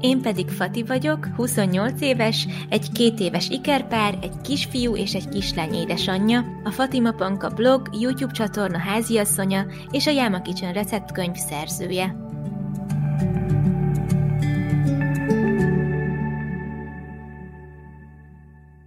Én pedig Fati vagyok, 28 éves, egy két éves ikerpár, egy kisfiú és egy kislány édesanyja, a Fatima Panka blog, YouTube csatorna háziasszonya és a Yama Kitchen receptkönyv szerzője.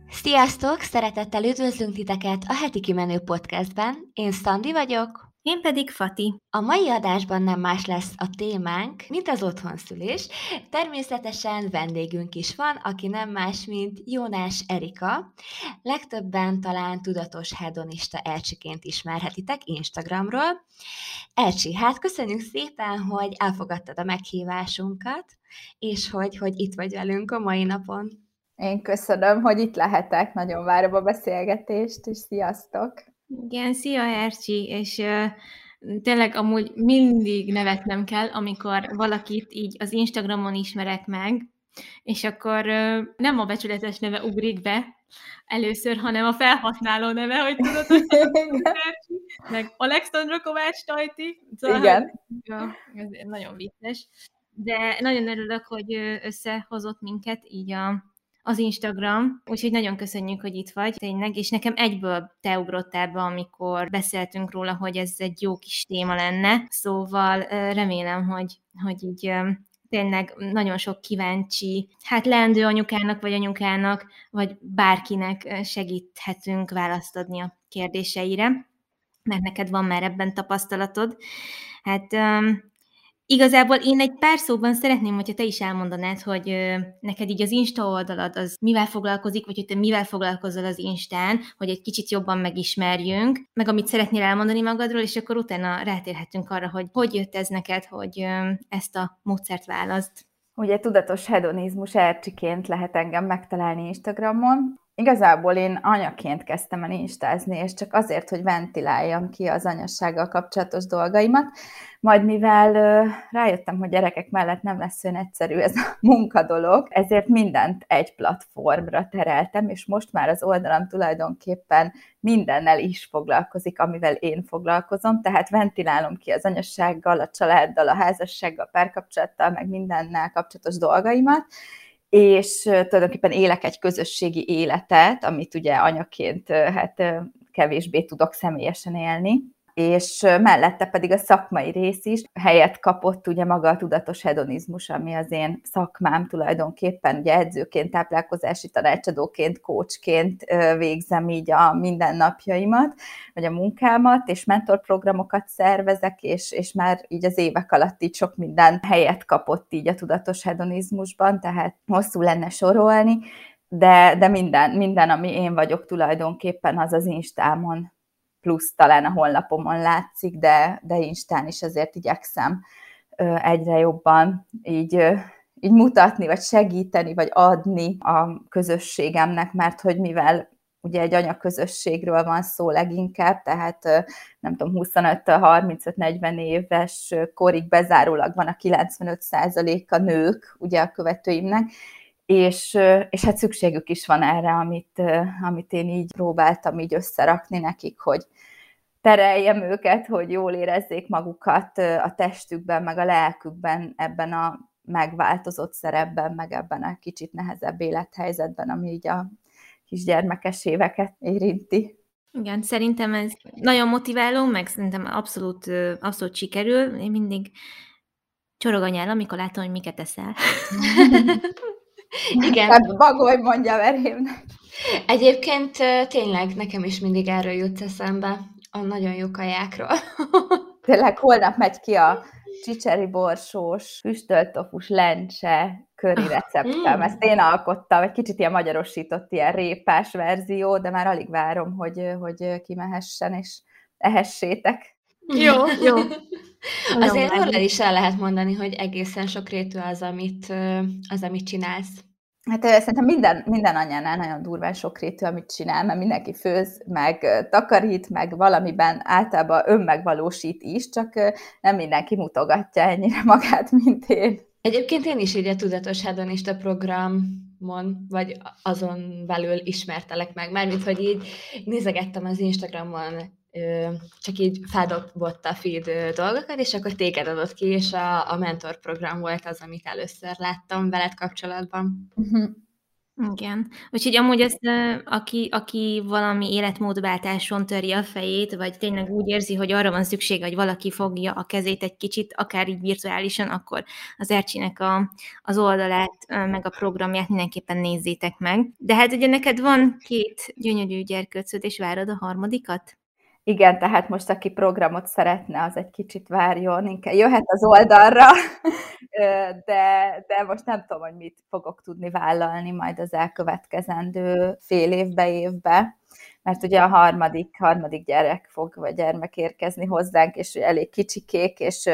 Sziasztok! Szeretettel üdvözlünk titeket a Heti Kimenő Podcastben. Én Szandi vagyok. Én pedig Fati. A mai adásban nem más lesz a témánk, mint az otthonszülés. Természetesen vendégünk is van, aki nem más, mint Jónás Erika. Legtöbben talán tudatos hedonista Elcsiként ismerhetitek Instagramról. Elcsi, hát köszönjük szépen, hogy elfogadtad a meghívásunkat, és hogy, hogy itt vagy velünk a mai napon. Én köszönöm, hogy itt lehetek, nagyon várom a beszélgetést, és sziasztok! Igen, szia Ercsi, és uh, tényleg amúgy mindig nevetnem kell, amikor valakit így az Instagramon ismerek meg, és akkor uh, nem a becsületes neve ugrik be először, hanem a felhasználó neve, hogy tudod, hogy Ercsi, meg Alexandra Kovács Tajti. Szóval, Igen. Ja, ez nagyon vicces. De nagyon örülök, hogy összehozott minket így a az Instagram, úgyhogy nagyon köszönjük, hogy itt vagy, tényleg, és nekem egyből te ugrottál be, amikor beszéltünk róla, hogy ez egy jó kis téma lenne, szóval remélem, hogy, hogy így tényleg nagyon sok kíváncsi, hát leendő anyukának, vagy anyukának, vagy bárkinek segíthetünk választ adni a kérdéseire, mert neked van már ebben tapasztalatod. Hát Igazából én egy pár szóban szeretném, hogyha te is elmondanád, hogy neked így az Insta oldalad az mivel foglalkozik, vagy hogy te mivel foglalkozol az Instán, hogy egy kicsit jobban megismerjünk, meg amit szeretnél elmondani magadról, és akkor utána rátérhetünk arra, hogy hogy jött ez neked, hogy ezt a módszert választ. Ugye tudatos hedonizmus ercsiként lehet engem megtalálni Instagramon. Igazából én anyaként kezdtem el instázni, és csak azért, hogy ventiláljam ki az anyassággal kapcsolatos dolgaimat, majd mivel rájöttem, hogy gyerekek mellett nem lesz olyan egyszerű ez a munkadolog, ezért mindent egy platformra tereltem, és most már az oldalam tulajdonképpen mindennel is foglalkozik, amivel én foglalkozom, tehát ventilálom ki az anyassággal, a családdal, a házassággal, a párkapcsolattal, meg mindennel kapcsolatos dolgaimat, és tulajdonképpen élek egy közösségi életet, amit ugye anyaként hát kevésbé tudok személyesen élni, és mellette pedig a szakmai rész is helyet kapott ugye maga a tudatos hedonizmus, ami az én szakmám tulajdonképpen, ugye edzőként, táplálkozási tanácsadóként, coachként végzem így a mindennapjaimat, vagy a munkámat, és mentorprogramokat szervezek, és, és már így az évek alatt így sok minden helyet kapott így a tudatos hedonizmusban, tehát hosszú lenne sorolni, de, de minden, minden, ami én vagyok tulajdonképpen, az az Instámon plusz talán a honlapomon látszik, de, de Instán is azért igyekszem egyre jobban így, így mutatni, vagy segíteni, vagy adni a közösségemnek, mert hogy mivel ugye egy anyaközösségről van szó leginkább, tehát nem tudom, 25 35-40 éves korig bezárólag van a 95% a nők, ugye a követőimnek, és, és hát szükségük is van erre, amit, amit én így próbáltam így összerakni nekik, hogy tereljem őket, hogy jól érezzék magukat a testükben, meg a lelkükben ebben a megváltozott szerepben, meg ebben a kicsit nehezebb élethelyzetben, ami így a kisgyermekes éveket érinti. Igen, szerintem ez nagyon motiváló, meg szerintem abszolút, abszolút sikerül. Én mindig csorog a nyál, amikor látom, hogy miket eszel. Igen. Tehát bagoly mondja verémnek. Egyébként tényleg nekem is mindig erről jut eszembe, a nagyon jó kajákról. Tényleg holnap megy ki a csicseri borsós, füstöltofus lencse köri receptem. Mm. Ezt én alkottam, egy kicsit ilyen magyarosított, ilyen répás verzió, de már alig várom, hogy, hogy kimehessen, és ehessétek. Jó, jó. Azért arra is el lehet mondani, hogy egészen sok rétű az, amit, az, amit csinálsz. Hát szerintem minden, minden anyánál nagyon durván sokrétű, amit csinál, mert mindenki főz, meg takarít, meg valamiben általában önmegvalósít is, csak nem mindenki mutogatja ennyire magát, mint én. Egyébként én is így a Tudatos Hedonista programon, vagy azon belül ismertelek meg, mármint, hogy így nézegettem az Instagramon csak így feldobott a feed dolgokat, és akkor téged adott ki, és a, a mentor program volt az, amit először láttam veled kapcsolatban. Uh-huh. Igen. Úgyhogy amúgy ezt, aki, aki valami életmódváltáson töri a fejét, vagy tényleg úgy érzi, hogy arra van szüksége, hogy valaki fogja a kezét egy kicsit, akár így virtuálisan, akkor az Ercsinek a, az oldalát, meg a programját mindenképpen nézzétek meg. De hát ugye neked van két gyönyörű gyerkőcöd, és várod a harmadikat? Igen, tehát most aki programot szeretne, az egy kicsit várjon, inkább jöhet az oldalra, de, de most nem tudom, hogy mit fogok tudni vállalni majd az elkövetkezendő fél évbe, évbe, mert ugye a harmadik, harmadik gyerek fog, vagy gyermek érkezni hozzánk, és elég kicsikék, és,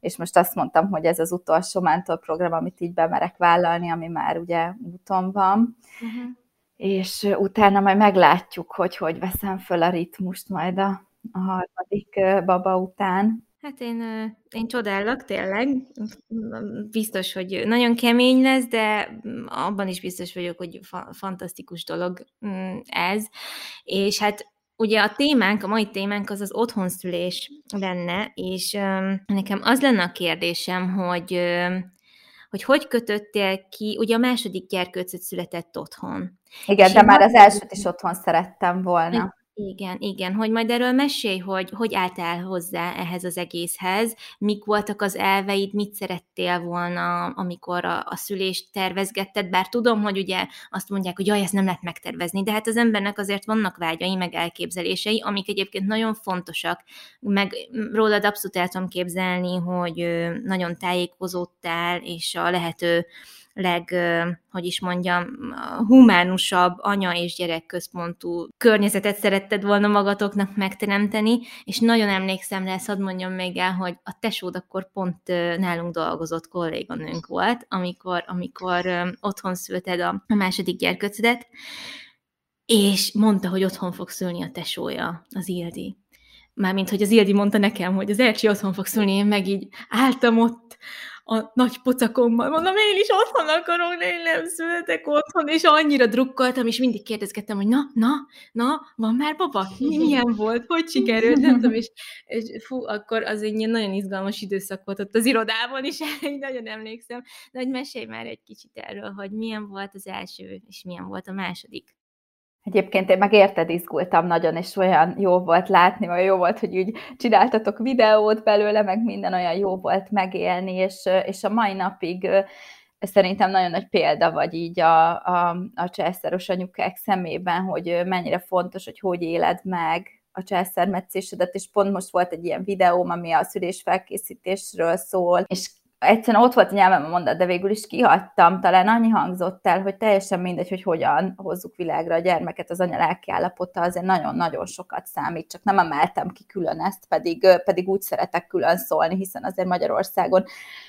és most azt mondtam, hogy ez az utolsó mentorprogram, amit így bemerek vállalni, ami már ugye úton van. Uh-huh és utána majd meglátjuk, hogy hogy veszem föl a ritmust majd a, a harmadik baba után. Hát én, én csodálok, tényleg. Biztos, hogy nagyon kemény lesz, de abban is biztos vagyok, hogy fa- fantasztikus dolog mm, ez. És hát ugye a témánk, a mai témánk az az otthonszülés lenne, és nekem az lenne a kérdésem, hogy hogy hogy kötöttél ki, ugye a második gyerkőcöt született otthon. Igen, de már az elsőt is otthon szerettem volna. Igen, igen, hogy majd erről mesélj, hogy hogy álltál hozzá ehhez az egészhez, mik voltak az elveid, mit szerettél volna, amikor a, a szülést tervezgetted, bár tudom, hogy ugye azt mondják, hogy jaj, ezt nem lehet megtervezni, de hát az embernek azért vannak vágyai, meg elképzelései, amik egyébként nagyon fontosak, meg rólad abszolút el tudom képzelni, hogy nagyon tájékozódtál, és a lehető leg, hogy is mondjam, humánusabb anya és gyerek központú környezetet szeretted volna magatoknak megteremteni, és nagyon emlékszem rá, hadd mondjam még el, hogy a tesód akkor pont nálunk dolgozott kolléganőnk volt, amikor, amikor otthon szülted a, a második gyerkőcödet, és mondta, hogy otthon fog szülni a tesója, az Ildi. Mármint, hogy az Ildi mondta nekem, hogy az Ercsi otthon fog szülni, én meg így álltam ott a nagy pocakommal, mondom, én is otthon akarok, én nem születek otthon, és annyira drukkoltam, és mindig kérdezgettem, hogy na, na, na, van már baba? Milyen volt? Hogy sikerült? Nem tudom, és, és fú, akkor az egy nagyon izgalmas időszak volt ott az irodában is, így nagyon emlékszem, de hogy mesélj már egy kicsit erről, hogy milyen volt az első, és milyen volt a második. Egyébként én meg érted izgultam nagyon, és olyan jó volt látni, olyan jó volt, hogy úgy csináltatok videót belőle, meg minden olyan jó volt megélni, és, és a mai napig szerintem nagyon nagy példa vagy így a, a, a császáros anyukák szemében, hogy mennyire fontos, hogy hogy éled meg a császármetszésedet, és pont most volt egy ilyen videóm, ami a szülésfelkészítésről szól, és egyszerűen ott volt a nyelvem a mondat, de végül is kihagytam, talán annyi hangzott el, hogy teljesen mindegy, hogy hogyan hozzuk világra a gyermeket, az anya lelki állapota azért nagyon-nagyon sokat számít, csak nem emeltem ki külön ezt, pedig, pedig úgy szeretek külön szólni, hiszen azért Magyarországon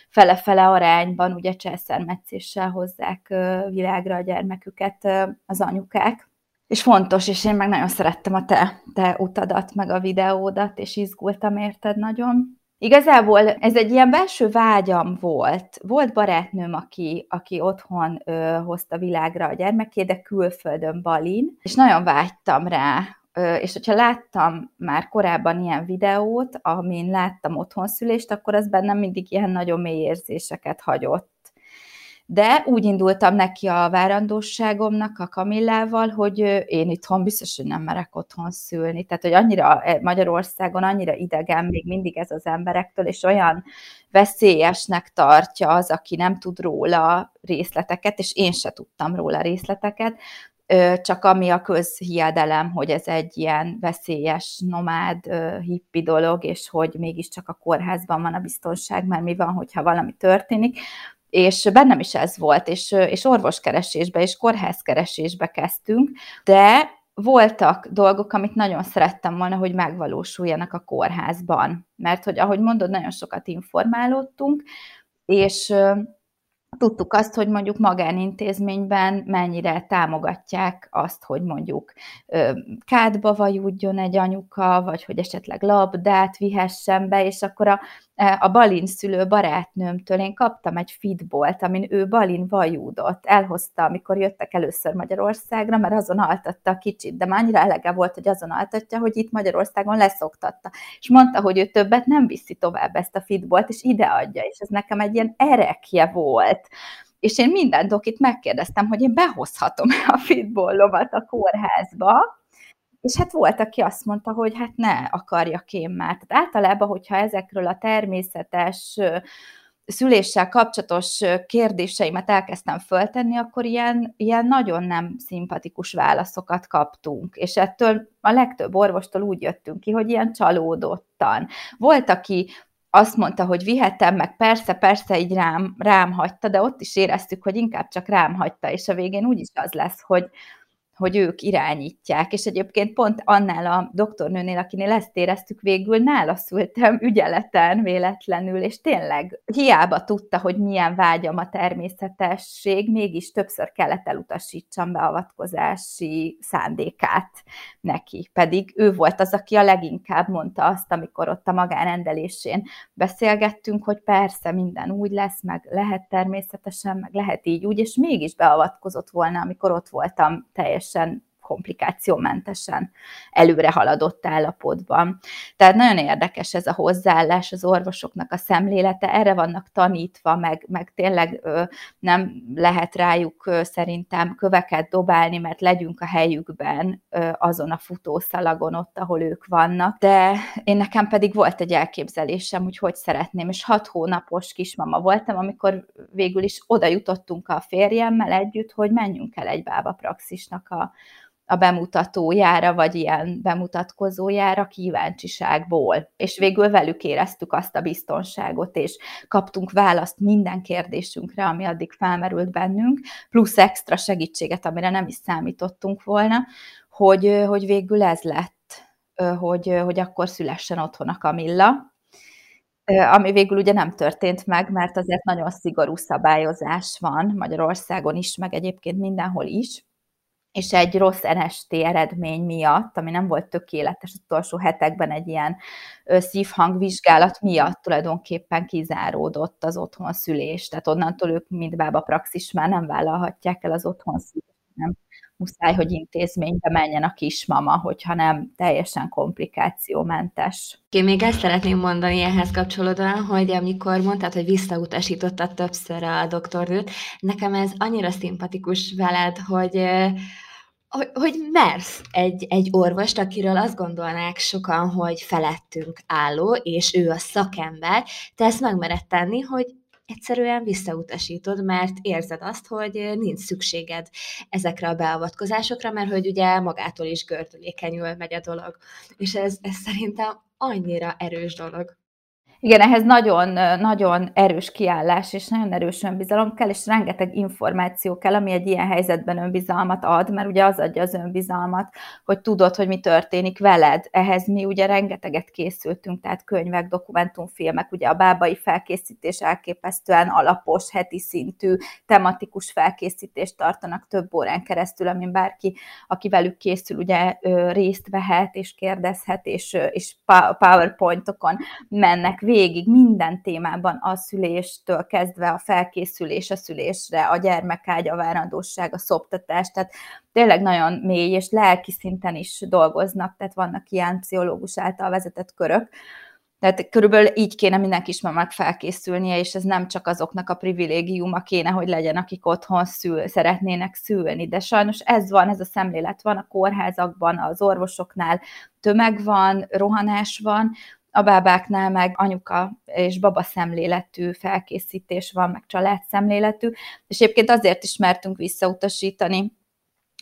fele-fele arányban ugye császármetszéssel hozzák világra a gyermeküket az anyukák. És fontos, és én meg nagyon szerettem a te, te utadat, meg a videódat, és izgultam érted nagyon. Igazából ez egy ilyen belső vágyam volt. Volt barátnőm, aki, aki otthon ö, hozta világra a gyermekét, de külföldön Balin, és nagyon vágytam rá, és hogyha láttam már korábban ilyen videót, amin láttam otthonszülést, akkor az bennem mindig ilyen nagyon mély érzéseket hagyott de úgy indultam neki a várandóságomnak a Kamillával, hogy én itthon biztos, hogy nem merek otthon szülni. Tehát, hogy annyira e, Magyarországon annyira idegen még mindig ez az emberektől, és olyan veszélyesnek tartja az, aki nem tud róla részleteket, és én se tudtam róla részleteket, csak ami a közhiedelem, hogy ez egy ilyen veszélyes, nomád, hippi dolog, és hogy mégiscsak a kórházban van a biztonság, mert mi van, hogyha valami történik és bennem is ez volt, és, és orvoskeresésbe és kórházkeresésbe kezdtünk, de voltak dolgok, amit nagyon szerettem volna, hogy megvalósuljanak a kórházban, mert hogy ahogy mondod, nagyon sokat informálódtunk, és tudtuk azt, hogy mondjuk magánintézményben mennyire támogatják azt, hogy mondjuk kádba vajudjon egy anyuka, vagy hogy esetleg labdát vihessen be, és akkor a, a balin szülő barátnőmtől én kaptam egy fitbolt, amin ő balin vajúdott, elhozta, amikor jöttek először Magyarországra, mert azon altatta a kicsit, de már annyira elege volt, hogy azon altatja, hogy itt Magyarországon leszoktatta. És mondta, hogy ő többet nem viszi tovább ezt a fitbolt, és ide adja, és ez nekem egy ilyen erekje volt. És én minden dokit megkérdeztem, hogy én behozhatom a fitbollomat a kórházba, és hát volt, aki azt mondta, hogy hát ne akarjak én már. Tehát általában, hogyha ezekről a természetes szüléssel kapcsolatos kérdéseimet elkezdtem föltenni, akkor ilyen, ilyen nagyon nem szimpatikus válaszokat kaptunk, és ettől a legtöbb orvostól úgy jöttünk ki, hogy ilyen csalódottan. Volt, aki azt mondta, hogy vihetem, meg persze, persze így rám, rám hagyta, de ott is éreztük, hogy inkább csak rám hagyta, és a végén úgyis az lesz, hogy, hogy ők irányítják, és egyébként pont annál a doktornőnél, akinél ezt éreztük végül, nála szültem ügyeleten véletlenül, és tényleg hiába tudta, hogy milyen vágyam a természetesség, mégis többször kellett elutasítsam beavatkozási szándékát neki, pedig ő volt az, aki a leginkább mondta azt, amikor ott a magánrendelésén beszélgettünk, hogy persze minden úgy lesz, meg lehet természetesen, meg lehet így úgy, és mégis beavatkozott volna, amikor ott voltam teljes teljesen komplikációmentesen előre haladott állapotban. Tehát nagyon érdekes ez a hozzáállás, az orvosoknak a szemlélete, erre vannak tanítva, meg, meg tényleg nem lehet rájuk szerintem köveket dobálni, mert legyünk a helyükben azon a futószalagon ott, ahol ők vannak. De én nekem pedig volt egy elképzelésem, hogy hogy szeretném, és hat hónapos kismama voltam, amikor végül is oda jutottunk a férjemmel együtt, hogy menjünk el egy bába praxisnak a, a bemutatójára, vagy ilyen bemutatkozójára kíváncsiságból. És végül velük éreztük azt a biztonságot, és kaptunk választ minden kérdésünkre, ami addig felmerült bennünk, plusz extra segítséget, amire nem is számítottunk volna, hogy, hogy végül ez lett, hogy, hogy akkor szülessen otthon a Kamilla, ami végül ugye nem történt meg, mert azért nagyon szigorú szabályozás van Magyarországon is, meg egyébként mindenhol is, és egy rossz NST eredmény miatt, ami nem volt tökéletes az utolsó hetekben egy ilyen szívhangvizsgálat miatt tulajdonképpen kizáródott az otthon szülés. Tehát onnantól ők, mint bába praxis már nem vállalhatják el az otthon szülést, nem muszáj, hogy intézménybe menjen a kismama, hogyha nem teljesen komplikációmentes. Én még ezt szeretném mondani ehhez kapcsolódóan, hogy amikor mondtad, hogy visszautasítottad többször a doktornőt, nekem ez annyira szimpatikus veled, hogy hogy, hogy mersz egy, egy orvost, akiről azt gondolnák sokan, hogy felettünk álló, és ő a szakember, te ezt megmered tenni, hogy egyszerűen visszautasítod, mert érzed azt, hogy nincs szükséged ezekre a beavatkozásokra, mert hogy ugye magától is gördülékenyül megy a dolog. És ez, ez szerintem annyira erős dolog. Igen, ehhez nagyon, nagyon erős kiállás és nagyon erős önbizalom kell, és rengeteg információ kell, ami egy ilyen helyzetben önbizalmat ad, mert ugye az adja az önbizalmat, hogy tudod, hogy mi történik veled. Ehhez mi ugye rengeteget készültünk, tehát könyvek, dokumentumfilmek, ugye a bábai felkészítés elképesztően alapos, heti szintű, tematikus felkészítést tartanak több órán keresztül, amin bárki, aki velük készül, ugye részt vehet és kérdezhet, és, és PowerPointokon mennek végig minden témában a szüléstől kezdve a felkészülés a szülésre, a gyermekágy, a várandóság, a szoptatás, tehát tényleg nagyon mély és lelki szinten is dolgoznak, tehát vannak ilyen pszichológus által vezetett körök, tehát körülbelül így kéne minden kismamának felkészülnie, és ez nem csak azoknak a privilégiuma kéne, hogy legyen, akik otthon szül, szeretnének szülni. De sajnos ez van, ez a szemlélet van a kórházakban, az orvosoknál, tömeg van, rohanás van, a bábáknál meg anyuka és baba szemléletű felkészítés van, meg család szemléletű, és egyébként azért is mertünk visszautasítani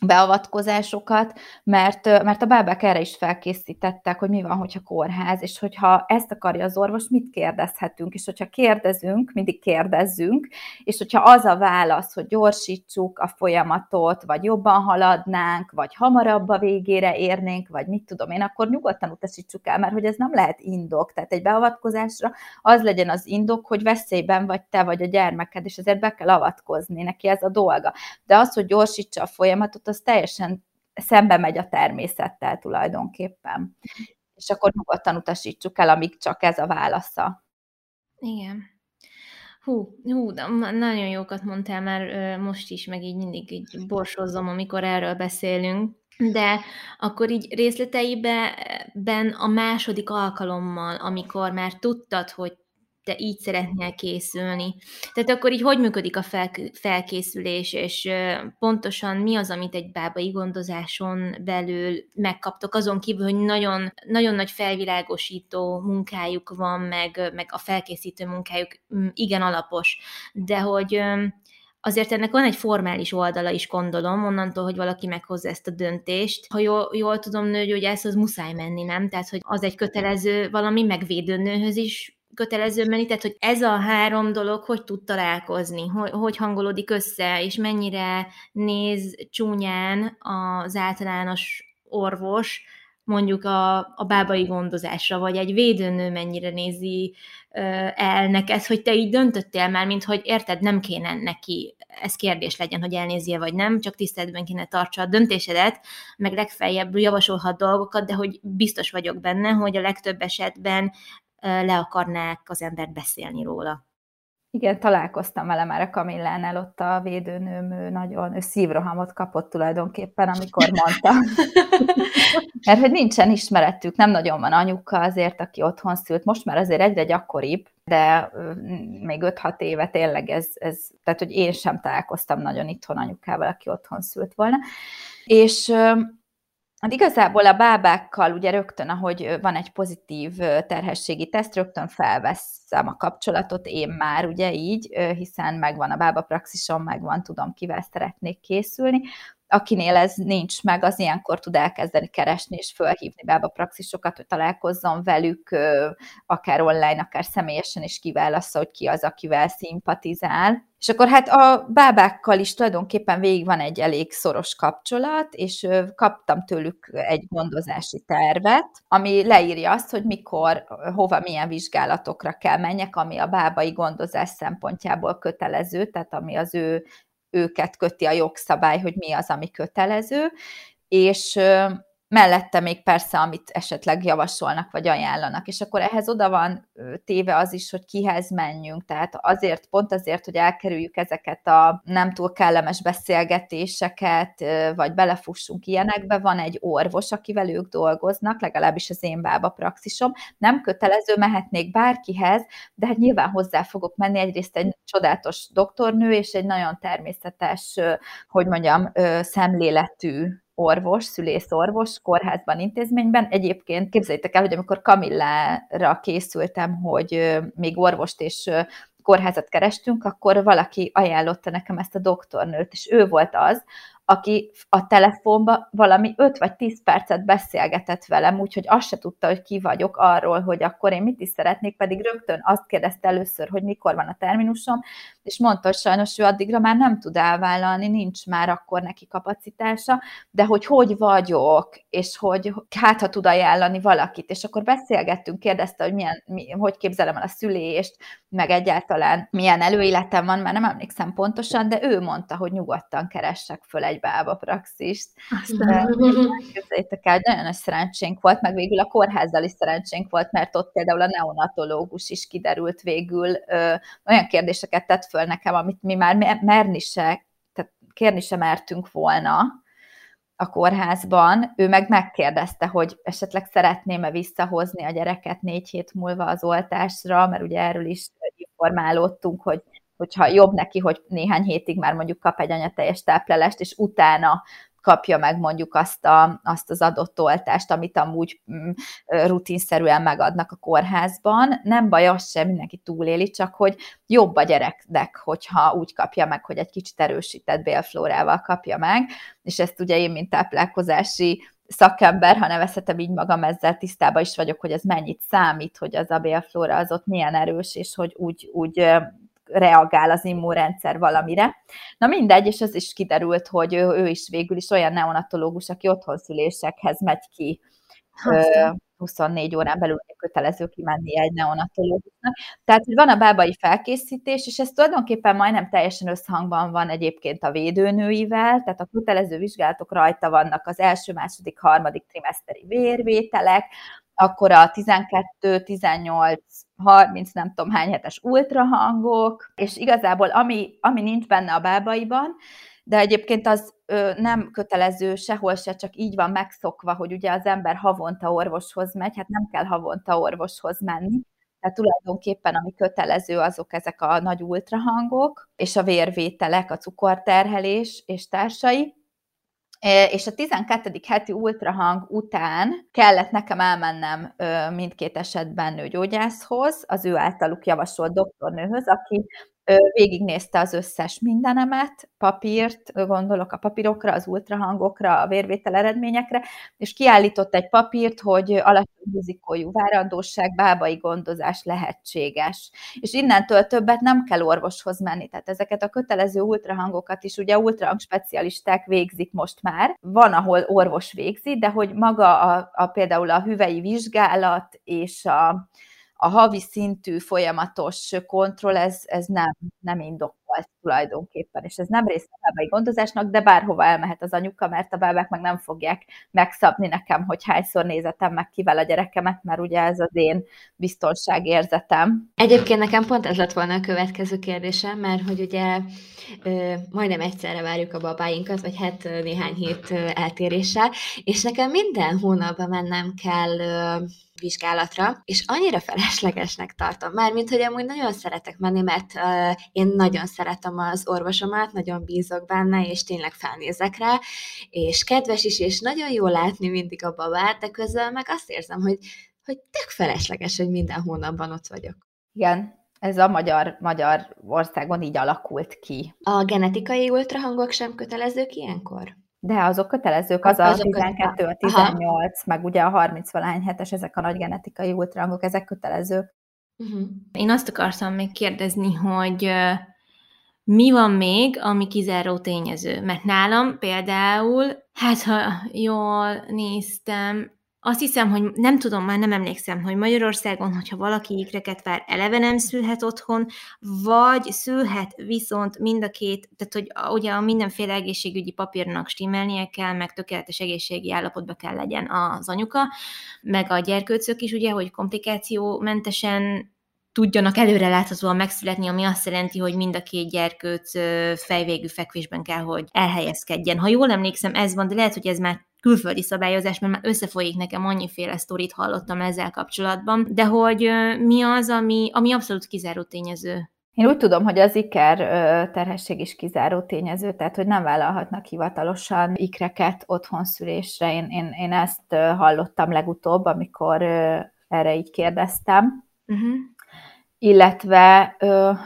beavatkozásokat, mert, mert a bábák erre is felkészítettek, hogy mi van, hogyha kórház, és hogyha ezt akarja az orvos, mit kérdezhetünk, és hogyha kérdezünk, mindig kérdezzünk, és hogyha az a válasz, hogy gyorsítsuk a folyamatot, vagy jobban haladnánk, vagy hamarabb a végére érnénk, vagy mit tudom én, akkor nyugodtan utasítsuk el, mert hogy ez nem lehet indok, tehát egy beavatkozásra az legyen az indok, hogy veszélyben vagy te, vagy a gyermeked, és ezért be kell avatkozni, neki ez a dolga. De az, hogy gyorsítsa a folyamatot, az teljesen szembe megy a természettel tulajdonképpen. És akkor nyugodtan utasítsuk el, amíg csak ez a válasza. Igen. Hú, hú, nagyon jókat mondtál már most is, meg így mindig így borsozom, amikor erről beszélünk. De akkor így részleteiben a második alkalommal, amikor már tudtad, hogy te így szeretnél készülni. Tehát akkor így hogy működik a fel, felkészülés, és pontosan mi az, amit egy bábai gondozáson belül megkaptok, azon kívül, hogy nagyon, nagyon nagy felvilágosító munkájuk van, meg, meg a felkészítő munkájuk igen alapos, de hogy azért ennek van egy formális oldala is, gondolom, onnantól, hogy valaki meghozza ezt a döntést. Ha jól, jól tudom, nőgyógyász, az muszáj menni, nem? Tehát, hogy az egy kötelező valami, meg védőnőhöz is kötelező menni, hogy ez a három dolog hogy tud találkozni, hogy, hogy hangolódik össze, és mennyire néz csúnyán az általános orvos mondjuk a, a bábai gondozásra, vagy egy védőnő mennyire nézi ö, el neked, hogy te így döntöttél már, mint hogy érted, nem kéne neki, ez kérdés legyen, hogy elnézje vagy nem, csak tiszteletben kéne tartsa a döntésedet, meg legfeljebb javasolhat dolgokat, de hogy biztos vagyok benne, hogy a legtöbb esetben le akarnák az embert beszélni róla. Igen, találkoztam vele már a Kamillánál, ott a védőnőm ő nagyon ő szívrohamot kapott tulajdonképpen, amikor mondta. Mert hogy nincsen ismeretük, nem nagyon van anyuka azért, aki otthon szült. Most már azért egyre gyakoribb, de még 5-6 éve tényleg ez, ez, tehát hogy én sem találkoztam nagyon itthon anyukával, aki otthon szült volna. És Hát igazából a bábákkal ugye rögtön, ahogy van egy pozitív terhességi teszt, rögtön felveszem a kapcsolatot én már, ugye így, hiszen megvan a bábapraxisom, megvan, tudom, kivel szeretnék készülni. Akinél ez nincs meg, az ilyenkor tud elkezdeni keresni és fölhívni bábapraxisokat, hogy találkozzon velük, akár online, akár személyesen, és kiválassza, hogy ki az, akivel szimpatizál. És akkor hát a bábákkal is tulajdonképpen végig van egy elég szoros kapcsolat, és kaptam tőlük egy gondozási tervet, ami leírja azt, hogy mikor, hova, milyen vizsgálatokra kell menjek, ami a bábai gondozás szempontjából kötelező, tehát ami az ő őket köti a jogszabály, hogy mi az, ami kötelező, és mellette még persze, amit esetleg javasolnak, vagy ajánlanak. És akkor ehhez oda van téve az is, hogy kihez menjünk. Tehát azért, pont azért, hogy elkerüljük ezeket a nem túl kellemes beszélgetéseket, vagy belefussunk ilyenekbe, van egy orvos, akivel ők dolgoznak, legalábbis az én bába praxisom. Nem kötelező, mehetnék bárkihez, de hát nyilván hozzá fogok menni egyrészt egy csodálatos doktornő, és egy nagyon természetes, hogy mondjam, szemléletű orvos, szülészorvos kórházban, intézményben. Egyébként képzeljétek el, hogy amikor Kamillára készültem, hogy még orvost és kórházat kerestünk, akkor valaki ajánlotta nekem ezt a doktornőt, és ő volt az, aki a telefonba valami 5 vagy 10 percet beszélgetett velem, úgyhogy azt se tudta, hogy ki vagyok arról, hogy akkor én mit is szeretnék, pedig rögtön azt kérdezte először, hogy mikor van a terminusom, és mondta, hogy sajnos ő addigra már nem tud elvállalni, nincs már akkor neki kapacitása, de hogy hogy vagyok, és hogy hát ha tud ajánlani valakit, és akkor beszélgettünk, kérdezte, hogy milyen, mi, hogy képzelem el a szülést, meg egyáltalán milyen előéletem van, már nem emlékszem pontosan, de ő mondta, hogy nyugodtan keressek föl egy bába praxist. Képzeljétek el, nagyon nagy szerencsénk volt, meg végül a kórházzal is szerencsénk volt, mert ott például a neonatológus is kiderült végül, ö, olyan kérdéseket tett föl nekem, amit mi már merni se, tehát kérni se mertünk volna, a kórházban, ő meg megkérdezte, hogy esetleg szeretném-e visszahozni a gyereket négy hét múlva az oltásra, mert ugye erről is informálódtunk, hogy hogyha jobb neki, hogy néhány hétig már mondjuk kap egy anyateljes táplálást, és utána kapja meg mondjuk azt, a, azt az adott oltást, amit amúgy mm, rutinszerűen megadnak a kórházban. Nem baj az sem, mindenki túléli, csak hogy jobb a gyereknek, hogyha úgy kapja meg, hogy egy kicsit erősített bélflórával kapja meg, és ezt ugye én, mint táplálkozási szakember, ha nevezhetem így magam, ezzel tisztában is vagyok, hogy ez mennyit számít, hogy az a bélflóra az ott milyen erős, és hogy úgy, úgy reagál az immunrendszer valamire. Na mindegy, és az is kiderült, hogy ő, ő is végül is olyan neonatológus, aki otthonszülésekhez megy ki. Aztán. 24 órán belül kötelező kimenni egy neonatológusnak. Tehát, hogy van a bábai felkészítés, és ez tulajdonképpen majdnem teljesen összhangban van egyébként a védőnőivel, tehát a kötelező vizsgálatok rajta vannak az első, második, harmadik trimeszteri vérvételek, akkor a 12, 18, 30, nem tudom hány hetes ultrahangok, és igazából ami, ami nincs benne a bábaiban, de egyébként az ö, nem kötelező sehol se, csak így van megszokva, hogy ugye az ember havonta orvoshoz megy, hát nem kell havonta orvoshoz menni, tehát tulajdonképpen ami kötelező, azok ezek a nagy ultrahangok, és a vérvételek, a cukorterhelés és társai, és a 12. heti ultrahang után kellett nekem elmennem mindkét esetben nőgyógyászhoz, az ő általuk javasolt doktornőhöz, aki végignézte az összes mindenemet, papírt, gondolok a papírokra, az ultrahangokra, a vérvétel eredményekre, és kiállított egy papírt, hogy alacsony rizikójú várandóság, bábai gondozás lehetséges. És innentől többet nem kell orvoshoz menni. Tehát ezeket a kötelező ultrahangokat is ugye ultrahang specialisták végzik most már. Van, ahol orvos végzi, de hogy maga a, a például a hüvei vizsgálat és a, a havi szintű folyamatos kontroll, ez, ez nem, nem indokolt tulajdonképpen, és ez nem része a bábai gondozásnak, de bárhova elmehet az anyuka, mert a bábák meg nem fogják megszabni nekem, hogy hányszor nézetem meg kivel a gyerekemet, mert ugye ez az én biztonságérzetem. Egyébként nekem pont ez lett volna a következő kérdésem, mert hogy ugye ö, majdnem egyszerre várjuk a babáinkat, vagy hát néhány hét eltéréssel, és nekem minden hónapban mennem kell vizsgálatra, és annyira feleslegesnek tartom, mármint, hogy amúgy nagyon szeretek menni, mert uh, én nagyon szeretem az orvosomat, nagyon bízok benne, és tényleg felnézek rá, és kedves is, és nagyon jó látni mindig a babát, de közben meg azt érzem, hogy, hogy tök felesleges, hogy minden hónapban ott vagyok. Igen, ez a magyar, magyar országon így alakult ki. A genetikai ultrahangok sem kötelezők ilyenkor? De azok kötelezők, az a 12, a 18, Aha. meg ugye a 30 valány hetes, ezek a nagy genetikai ultrahangok, ezek kötelezők. Uh-huh. Én azt akartam még kérdezni, hogy mi van még, ami kizáró tényező? Mert nálam például, hát ha jól néztem, azt hiszem, hogy nem tudom, már nem emlékszem, hogy Magyarországon, hogyha valaki ikreket vár, eleve nem szülhet otthon, vagy szülhet viszont mind a két, tehát hogy ugye a mindenféle egészségügyi papírnak stimmelnie kell, meg tökéletes egészségi állapotba kell legyen az anyuka, meg a gyerkőcök is, ugye, hogy komplikációmentesen tudjanak előre láthatóan megszületni, ami azt jelenti, hogy mind a két gyerkőc fejvégű fekvésben kell, hogy elhelyezkedjen. Ha jól emlékszem, ez van, de lehet, hogy ez már külföldi szabályozás, mert már összefolyik nekem annyiféle sztorit hallottam ezzel kapcsolatban, de hogy mi az, ami, ami abszolút kizáró tényező? Én úgy tudom, hogy az iker terhesség is kizáró tényező, tehát hogy nem vállalhatnak hivatalosan ikreket otthonszülésre. Én, én, én ezt hallottam legutóbb, amikor erre így kérdeztem. Uh-huh illetve,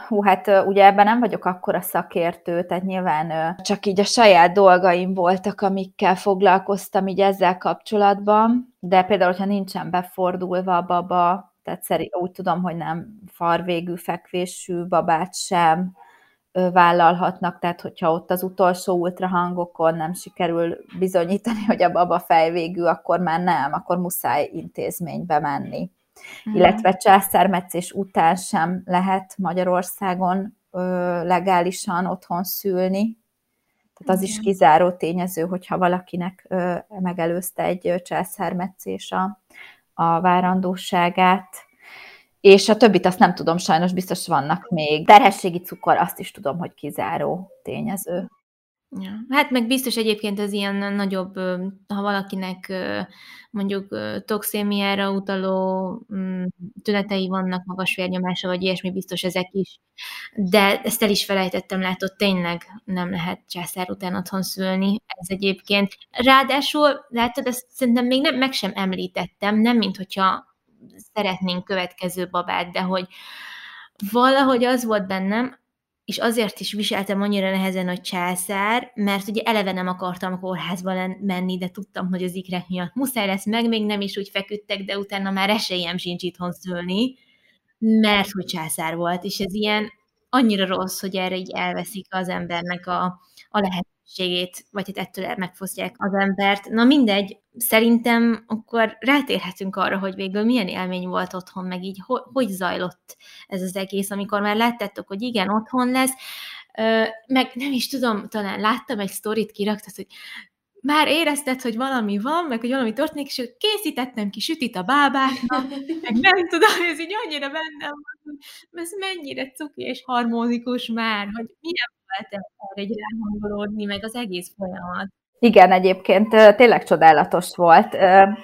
hú, hát ugye ebben nem vagyok akkora szakértő, tehát nyilván csak így a saját dolgaim voltak, amikkel foglalkoztam így ezzel kapcsolatban, de például, hogyha nincsen befordulva a baba, tehát szerint úgy tudom, hogy nem farvégű fekvésű babát sem vállalhatnak, tehát hogyha ott az utolsó ultrahangokon nem sikerül bizonyítani, hogy a baba fejvégű, akkor már nem, akkor muszáj intézménybe menni uh-huh. illetve császármetszés után sem lehet Magyarországon ö, legálisan otthon szülni. Tehát az is kizáró tényező, hogyha valakinek ö, megelőzte egy császármetszés a, a várandóságát. És a többit azt nem tudom, sajnos biztos vannak még. Terhességi cukor, azt is tudom, hogy kizáró tényező. Ja. Hát meg biztos egyébként az ilyen nagyobb, ha valakinek mondjuk toxémiára utaló mm, tünetei vannak, magas vérnyomása, vagy ilyesmi, biztos ezek is. De ezt el is felejtettem, látod, tényleg nem lehet császár után otthon szülni. Ez egyébként. Ráadásul, látod, ezt szerintem még nem, meg sem említettem, nem mint hogyha szeretnénk következő babát, de hogy valahogy az volt bennem, és azért is viseltem annyira nehezen, hogy császár, mert ugye eleve nem akartam kórházba menni, de tudtam, hogy az ikrek miatt muszáj lesz, meg még nem is úgy feküdtek, de utána már esélyem sincs itthon szülni, mert hogy császár volt, és ez ilyen annyira rossz, hogy erre így elveszik az embernek a, a lehetőségét, vagy hát ettől megfosztják az embert. Na mindegy, szerintem akkor rátérhetünk arra, hogy végül milyen élmény volt otthon, meg így ho- hogy zajlott ez az egész, amikor már láttátok, hogy igen, otthon lesz, meg nem is tudom, talán láttam egy sztorit, kiraktad, hogy már érezted, hogy valami van, meg hogy valami történik, és készítettem ki sütit a bábáknak, meg nem tudom, ez így annyira bennem van, hogy ez mennyire cuki és harmonikus már, hogy milyen volt erre ráhangolódni, meg az egész folyamat. Igen, egyébként tényleg csodálatos volt,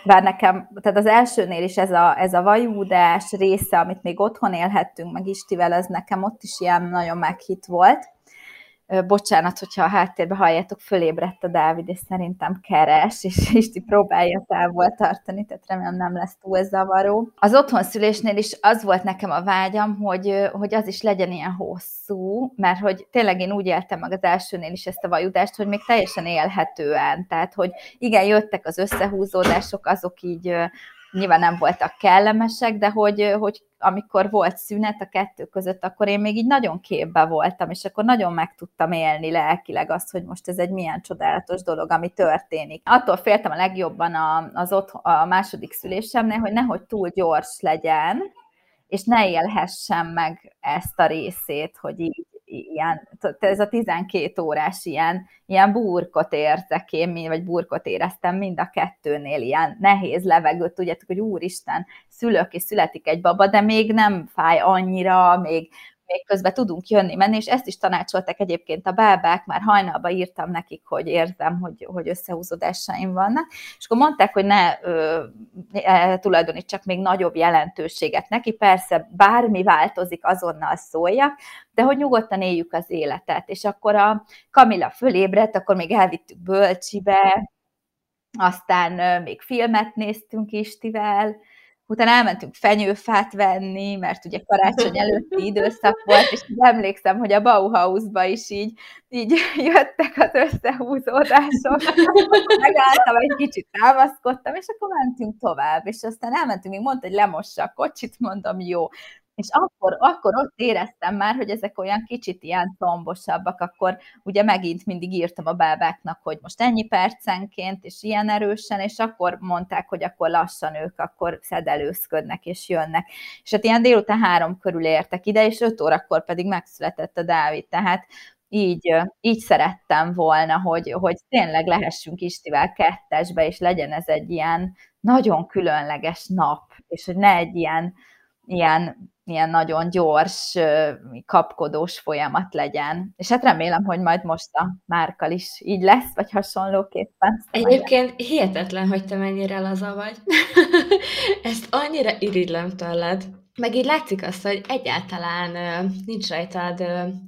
bár nekem, tehát az elsőnél is ez a, ez a vajúdás része, amit még otthon élhettünk meg Istivel, ez nekem ott is ilyen nagyon meghitt volt bocsánat, hogyha a háttérben halljátok, fölébredt a Dávid, és szerintem keres, és Isti próbálja távol tartani, tehát remélem nem lesz túl zavaró. Az otthonszülésnél is az volt nekem a vágyam, hogy, hogy az is legyen ilyen hosszú, mert hogy tényleg én úgy éltem meg az elsőnél is ezt a vajudást, hogy még teljesen élhetően, tehát hogy igen, jöttek az összehúzódások, azok így nyilván nem voltak kellemesek, de hogy, hogy amikor volt szünet a kettő között, akkor én még így nagyon képbe voltam, és akkor nagyon meg tudtam élni lelkileg azt, hogy most ez egy milyen csodálatos dolog, ami történik. Attól féltem a legjobban az ott, a második szülésemnél, hogy nehogy túl gyors legyen, és ne élhessem meg ezt a részét, hogy így ilyen, ez a 12 órás ilyen, ilyen burkot érzek én, vagy burkot éreztem mind a kettőnél, ilyen nehéz levegőt, tudjátok, hogy úristen, szülök és születik egy baba, de még nem fáj annyira, még, még közben tudunk jönni, menni, és ezt is tanácsoltak egyébként a bábák, már hajnalban írtam nekik, hogy érzem, hogy, hogy összehúzódásaim vannak, és akkor mondták, hogy ne ö, e, tulajdonítsak még nagyobb jelentőséget neki, persze bármi változik, azonnal szóljak, de hogy nyugodtan éljük az életet. És akkor a Kamila fölébredt, akkor még elvittük bölcsibe, aztán még filmet néztünk Istivel, utána elmentünk fenyőfát venni, mert ugye karácsony előtti időszak volt, és emlékszem, hogy a Bauhausba is így, így jöttek az összehúzódások. Megálltam, egy kicsit támaszkodtam, és akkor mentünk tovább, és aztán elmentünk, még mondta, hogy lemossa a kocsit, mondom, jó. És akkor, akkor ott éreztem már, hogy ezek olyan kicsit ilyen tombosabbak, akkor ugye megint mindig írtam a bábáknak, hogy most ennyi percenként, és ilyen erősen, és akkor mondták, hogy akkor lassan ők akkor szedelőzködnek és jönnek. És hát ilyen délután három körül értek ide, és öt órakor pedig megszületett a Dávid, tehát így, így szerettem volna, hogy, hogy tényleg lehessünk Istivel kettesbe, és legyen ez egy ilyen nagyon különleges nap, és hogy ne egy ilyen, ilyen ilyen nagyon gyors, kapkodós folyamat legyen. És hát remélem, hogy majd most a Márkal is így lesz, vagy hasonlóképpen. Egyébként hihetetlen, hogy te mennyire laza vagy. Ezt annyira irigylem tőled. Meg így látszik azt, hogy egyáltalán nincs rajtad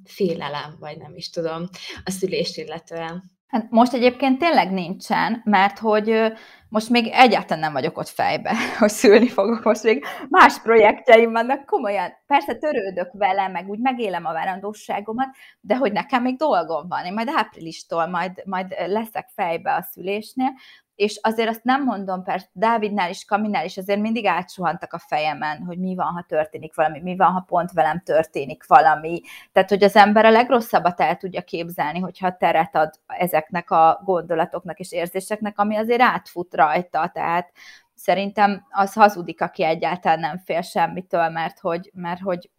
félelem, vagy nem is tudom, a szülést illetően. Hát most egyébként tényleg nincsen, mert hogy most még egyáltalán nem vagyok ott fejbe, hogy szülni fogok, most még. Más projektjeim vannak, komolyan, persze törődök vele, meg úgy megélem a várandóságomat, de hogy nekem még dolgom van, én majd áprilistól majd, majd leszek fejbe a szülésnél, és azért azt nem mondom, persze Dávidnál is, Kaminál is azért mindig átsuhantak a fejemen, hogy mi van, ha történik valami, mi van, ha pont velem történik valami. Tehát, hogy az ember a legrosszabbat el tudja képzelni, hogyha teret ad ezeknek a gondolatoknak és érzéseknek, ami azért átfut rajta. Tehát szerintem az hazudik, aki egyáltalán nem fél semmitől, mert hogy, mert hogy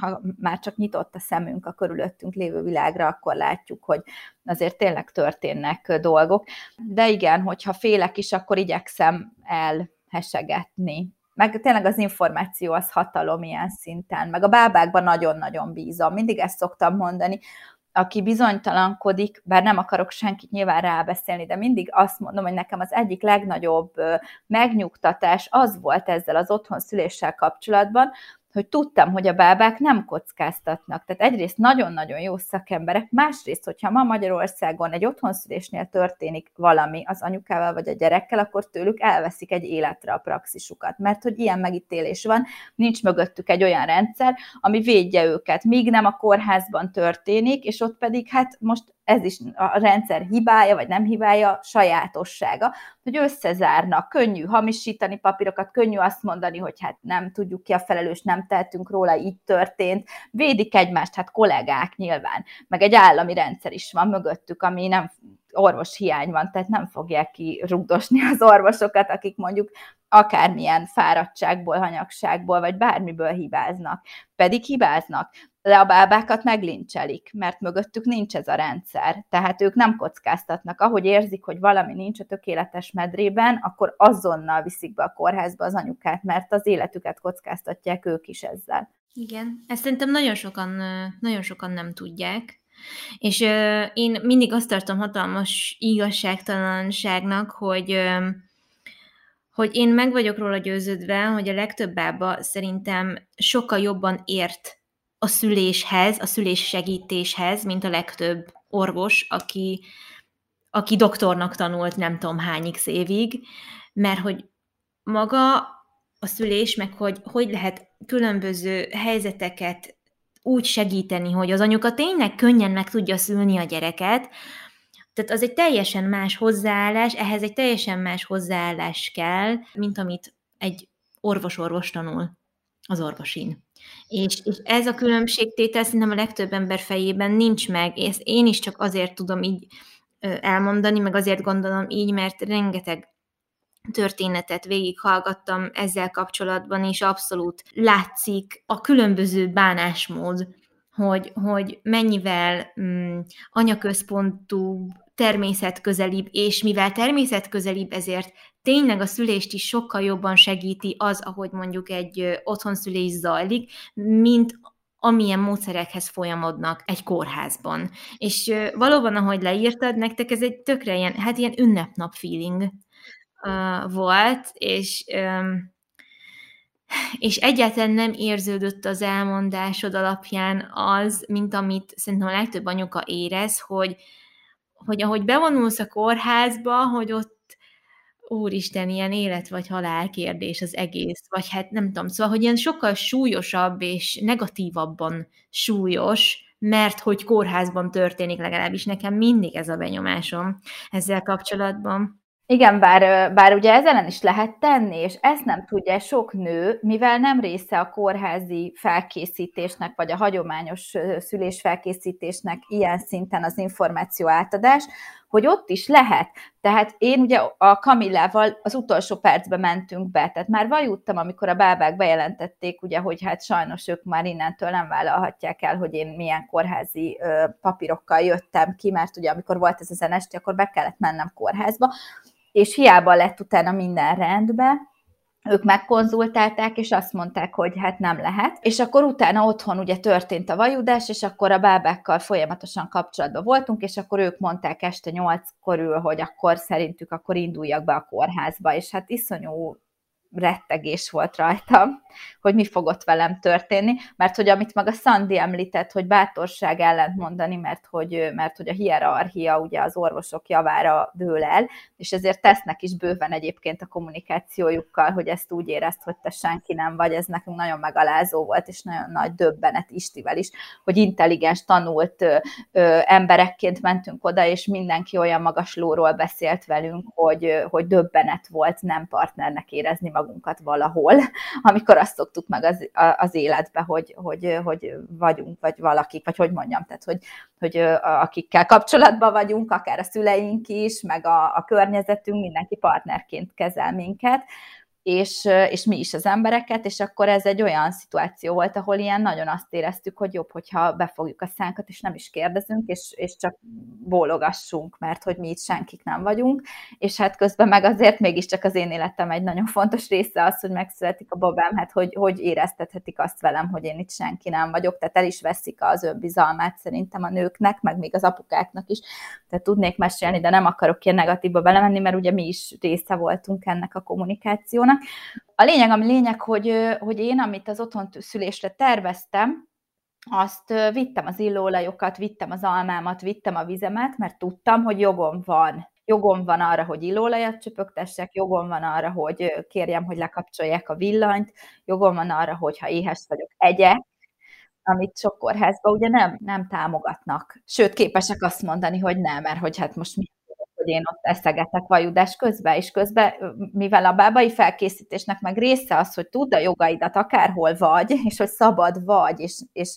ha már csak nyitott a szemünk a körülöttünk lévő világra, akkor látjuk, hogy azért tényleg történnek dolgok. De igen, hogyha félek is, akkor igyekszem elhesegetni. Meg tényleg az információ az hatalom ilyen szinten, meg a bábákban nagyon-nagyon bízom. Mindig ezt szoktam mondani, aki bizonytalankodik, bár nem akarok senkit nyilván rábeszélni, de mindig azt mondom, hogy nekem az egyik legnagyobb megnyugtatás az volt ezzel az otthon szüléssel kapcsolatban, hogy tudtam, hogy a bábák nem kockáztatnak. Tehát egyrészt nagyon-nagyon jó szakemberek, másrészt, hogyha ma Magyarországon egy otthonszülésnél történik valami az anyukával vagy a gyerekkel, akkor tőlük elveszik egy életre a praxisukat, mert hogy ilyen megítélés van, nincs mögöttük egy olyan rendszer, ami védje őket, míg nem a kórházban történik, és ott pedig hát most ez is a rendszer hibája, vagy nem hibája, sajátossága, hogy összezárnak, könnyű hamisítani papírokat, könnyű azt mondani, hogy hát nem tudjuk ki a felelős, nem tehetünk róla, így történt, védik egymást, hát kollégák nyilván, meg egy állami rendszer is van mögöttük, ami nem orvos hiány van, tehát nem fogják kirugdosni az orvosokat, akik mondjuk akármilyen fáradtságból, hanyagságból, vagy bármiből hibáznak. Pedig hibáznak de a bábákat meglincselik, mert mögöttük nincs ez a rendszer. Tehát ők nem kockáztatnak. Ahogy érzik, hogy valami nincs a tökéletes medrében, akkor azonnal viszik be a kórházba az anyukát, mert az életüket kockáztatják ők is ezzel. Igen, ezt szerintem nagyon sokan, nagyon sokan nem tudják. És uh, én mindig azt tartom hatalmas igazságtalanságnak, hogy uh, hogy én meg vagyok róla győződve, hogy a legtöbb bába szerintem sokkal jobban ért a szüléshez, a szülés segítéshez, mint a legtöbb orvos, aki, aki doktornak tanult nem tudom hány x évig, mert hogy maga a szülés, meg hogy hogy lehet különböző helyzeteket úgy segíteni, hogy az anyuka tényleg könnyen meg tudja szülni a gyereket, tehát az egy teljesen más hozzáállás, ehhez egy teljesen más hozzáállás kell, mint amit egy orvos-orvos tanul az orvosin. És, és ez a különbségtétel szerintem a legtöbb ember fejében nincs meg, és én is csak azért tudom így elmondani, meg azért gondolom így, mert rengeteg történetet végighallgattam ezzel kapcsolatban, és abszolút látszik a különböző bánásmód, hogy, hogy mennyivel mm, anyaközpontú, természetközelibb, és mivel természetközelibb, ezért tényleg a szülést is sokkal jobban segíti az, ahogy mondjuk egy otthonszülés zajlik, mint amilyen módszerekhez folyamodnak egy kórházban. És valóban, ahogy leírtad, nektek ez egy tökre ilyen, hát ilyen ünnepnap feeling uh, volt, és um, és egyáltalán nem érződött az elmondásod alapján az, mint amit szerintem a legtöbb anyuka érez, hogy, hogy ahogy bevonulsz a kórházba, hogy ott úristen, ilyen élet vagy halál kérdés az egész, vagy hát nem tudom, szóval, hogy ilyen sokkal súlyosabb és negatívabban súlyos, mert hogy kórházban történik, legalábbis nekem mindig ez a benyomásom ezzel kapcsolatban. Igen, bár, bár ugye ezen is lehet tenni, és ezt nem tudja sok nő, mivel nem része a kórházi felkészítésnek, vagy a hagyományos szülésfelkészítésnek ilyen szinten az információ átadás, hogy ott is lehet. Tehát én ugye a Kamillával az utolsó percbe mentünk be, tehát már vajuttam, amikor a bábák bejelentették, ugye, hogy hát sajnos ők már innentől nem vállalhatják el, hogy én milyen kórházi ö, papírokkal jöttem ki, mert ugye amikor volt ez az esti, akkor be kellett mennem kórházba, és hiába lett utána minden rendben, ők megkonzultálták, és azt mondták, hogy hát nem lehet. És akkor utána otthon ugye történt a vajudás, és akkor a bábákkal folyamatosan kapcsolatban voltunk, és akkor ők mondták este nyolc körül, hogy akkor szerintük akkor induljak be a kórházba, és hát iszonyú rettegés volt rajtam, hogy mi fog ott velem történni, mert hogy amit maga Szandi említett, hogy bátorság ellent mondani, mert hogy, mert hogy a hierarchia ugye az orvosok javára dől el, és ezért tesznek is bőven egyébként a kommunikációjukkal, hogy ezt úgy érezt, hogy te senki nem vagy, ez nekünk nagyon megalázó volt, és nagyon nagy döbbenet Istivel is, hogy intelligens, tanult ö, ö, emberekként mentünk oda, és mindenki olyan magas lóról beszélt velünk, hogy, hogy döbbenet volt nem partnernek érezni magunkat valahol, amikor azt szoktuk meg az, az életbe, hogy, hogy, hogy vagyunk, vagy valakik, vagy hogy mondjam, tehát hogy, hogy akikkel kapcsolatban vagyunk, akár a szüleink is, meg a, a környezetünk, mindenki partnerként kezel minket, és, és mi is az embereket, és akkor ez egy olyan szituáció volt, ahol ilyen nagyon azt éreztük, hogy jobb, hogyha befogjuk a szánkat, és nem is kérdezünk, és, és csak bólogassunk, mert hogy mi itt senkik nem vagyunk, és hát közben meg azért mégiscsak az én életem egy nagyon fontos része az, hogy megszületik a babám, hát hogy, hogy éreztethetik azt velem, hogy én itt senki nem vagyok, tehát el is veszik az önbizalmát szerintem a nőknek, meg még az apukáknak is, tehát tudnék mesélni, de nem akarok ilyen negatívba belemenni, mert ugye mi is része voltunk ennek a kommunikációnak, a lényeg, ami lényeg, hogy, hogy én, amit az otthon szülésre terveztem, azt vittem az illóolajokat, vittem az almámat, vittem a vizemet, mert tudtam, hogy jogom van. Jogom van arra, hogy illóolajat csöpögtessek, jogom van arra, hogy kérjem, hogy lekapcsolják a villanyt, jogom van arra, hogy ha éhes vagyok, egyek, amit sok kórházban ugye nem, nem támogatnak. Sőt, képesek azt mondani, hogy nem, mert hogy hát most mi hogy én ott eszegetek vajudás közben, és közben, mivel a bábai felkészítésnek meg része az, hogy tudd a jogaidat akárhol vagy, és hogy szabad vagy, és, és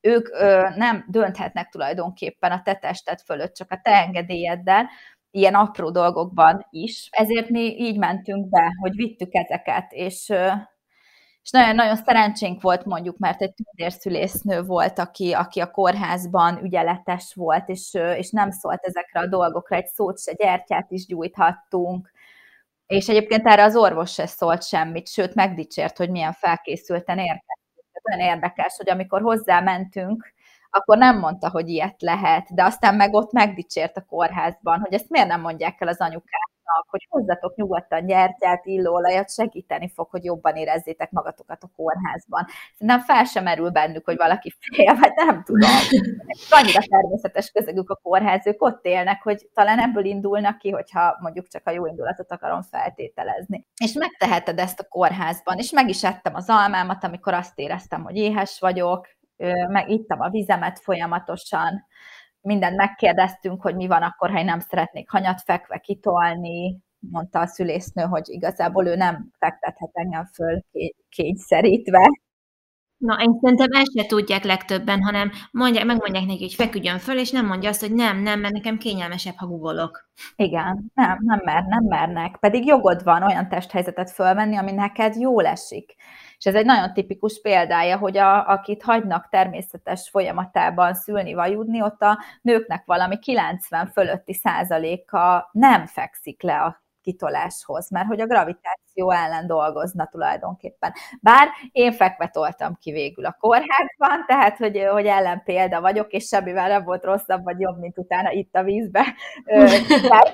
ők ö, nem dönthetnek tulajdonképpen a te tested fölött, csak a te engedélyeddel, ilyen apró dolgokban is. Ezért mi így mentünk be, hogy vittük ezeket, és és nagyon-nagyon szerencsénk volt mondjuk, mert egy tündérszülésznő volt, aki, aki a kórházban ügyeletes volt, és, és nem szólt ezekre a dolgokra, egy szót se, gyertyát is gyújthattunk, és egyébként erre az orvos se szólt semmit, sőt megdicsért, hogy milyen felkészülten érkeztünk. Olyan érdekes, hogy amikor hozzá mentünk, akkor nem mondta, hogy ilyet lehet, de aztán meg ott megdicsért a kórházban, hogy ezt miért nem mondják el az anyukák hogy hozzatok nyugodtan gyertyát, illóolajat, segíteni fog, hogy jobban érezzétek magatokat a kórházban. Szerintem fel sem merül bennük, hogy valaki fél, vagy nem tudom. Annyira természetes közegük a kórház, ők ott élnek, hogy talán ebből indulnak ki, hogyha mondjuk csak a jó indulatot akarom feltételezni. És megteheted ezt a kórházban, és meg is ettem az almámat, amikor azt éreztem, hogy éhes vagyok, meg ittam a vizemet folyamatosan, mindent megkérdeztünk, hogy mi van akkor, ha én nem szeretnék hanyat fekve kitolni, mondta a szülésznő, hogy igazából ő nem fektethet engem föl kényszerítve. Na, én szerintem ezt se tudják legtöbben, hanem mondják, megmondják neki, hogy feküdjön föl, és nem mondja azt, hogy nem, nem, mert nekem kényelmesebb, ha googolok. Igen, nem, nem, mer, nem mernek. Pedig jogod van olyan testhelyzetet fölvenni, ami neked jól esik. És ez egy nagyon tipikus példája, hogy a, akit hagynak természetes folyamatában szülni, vajudni, ott a nőknek valami 90 fölötti százaléka nem fekszik le a kitoláshoz, mert hogy a gravitáció ellen dolgozna tulajdonképpen. Bár én fekve toltam ki végül a kórházban, tehát hogy, hogy ellen példa vagyok, és semmivel nem volt rosszabb vagy jobb, mint utána itt a vízbe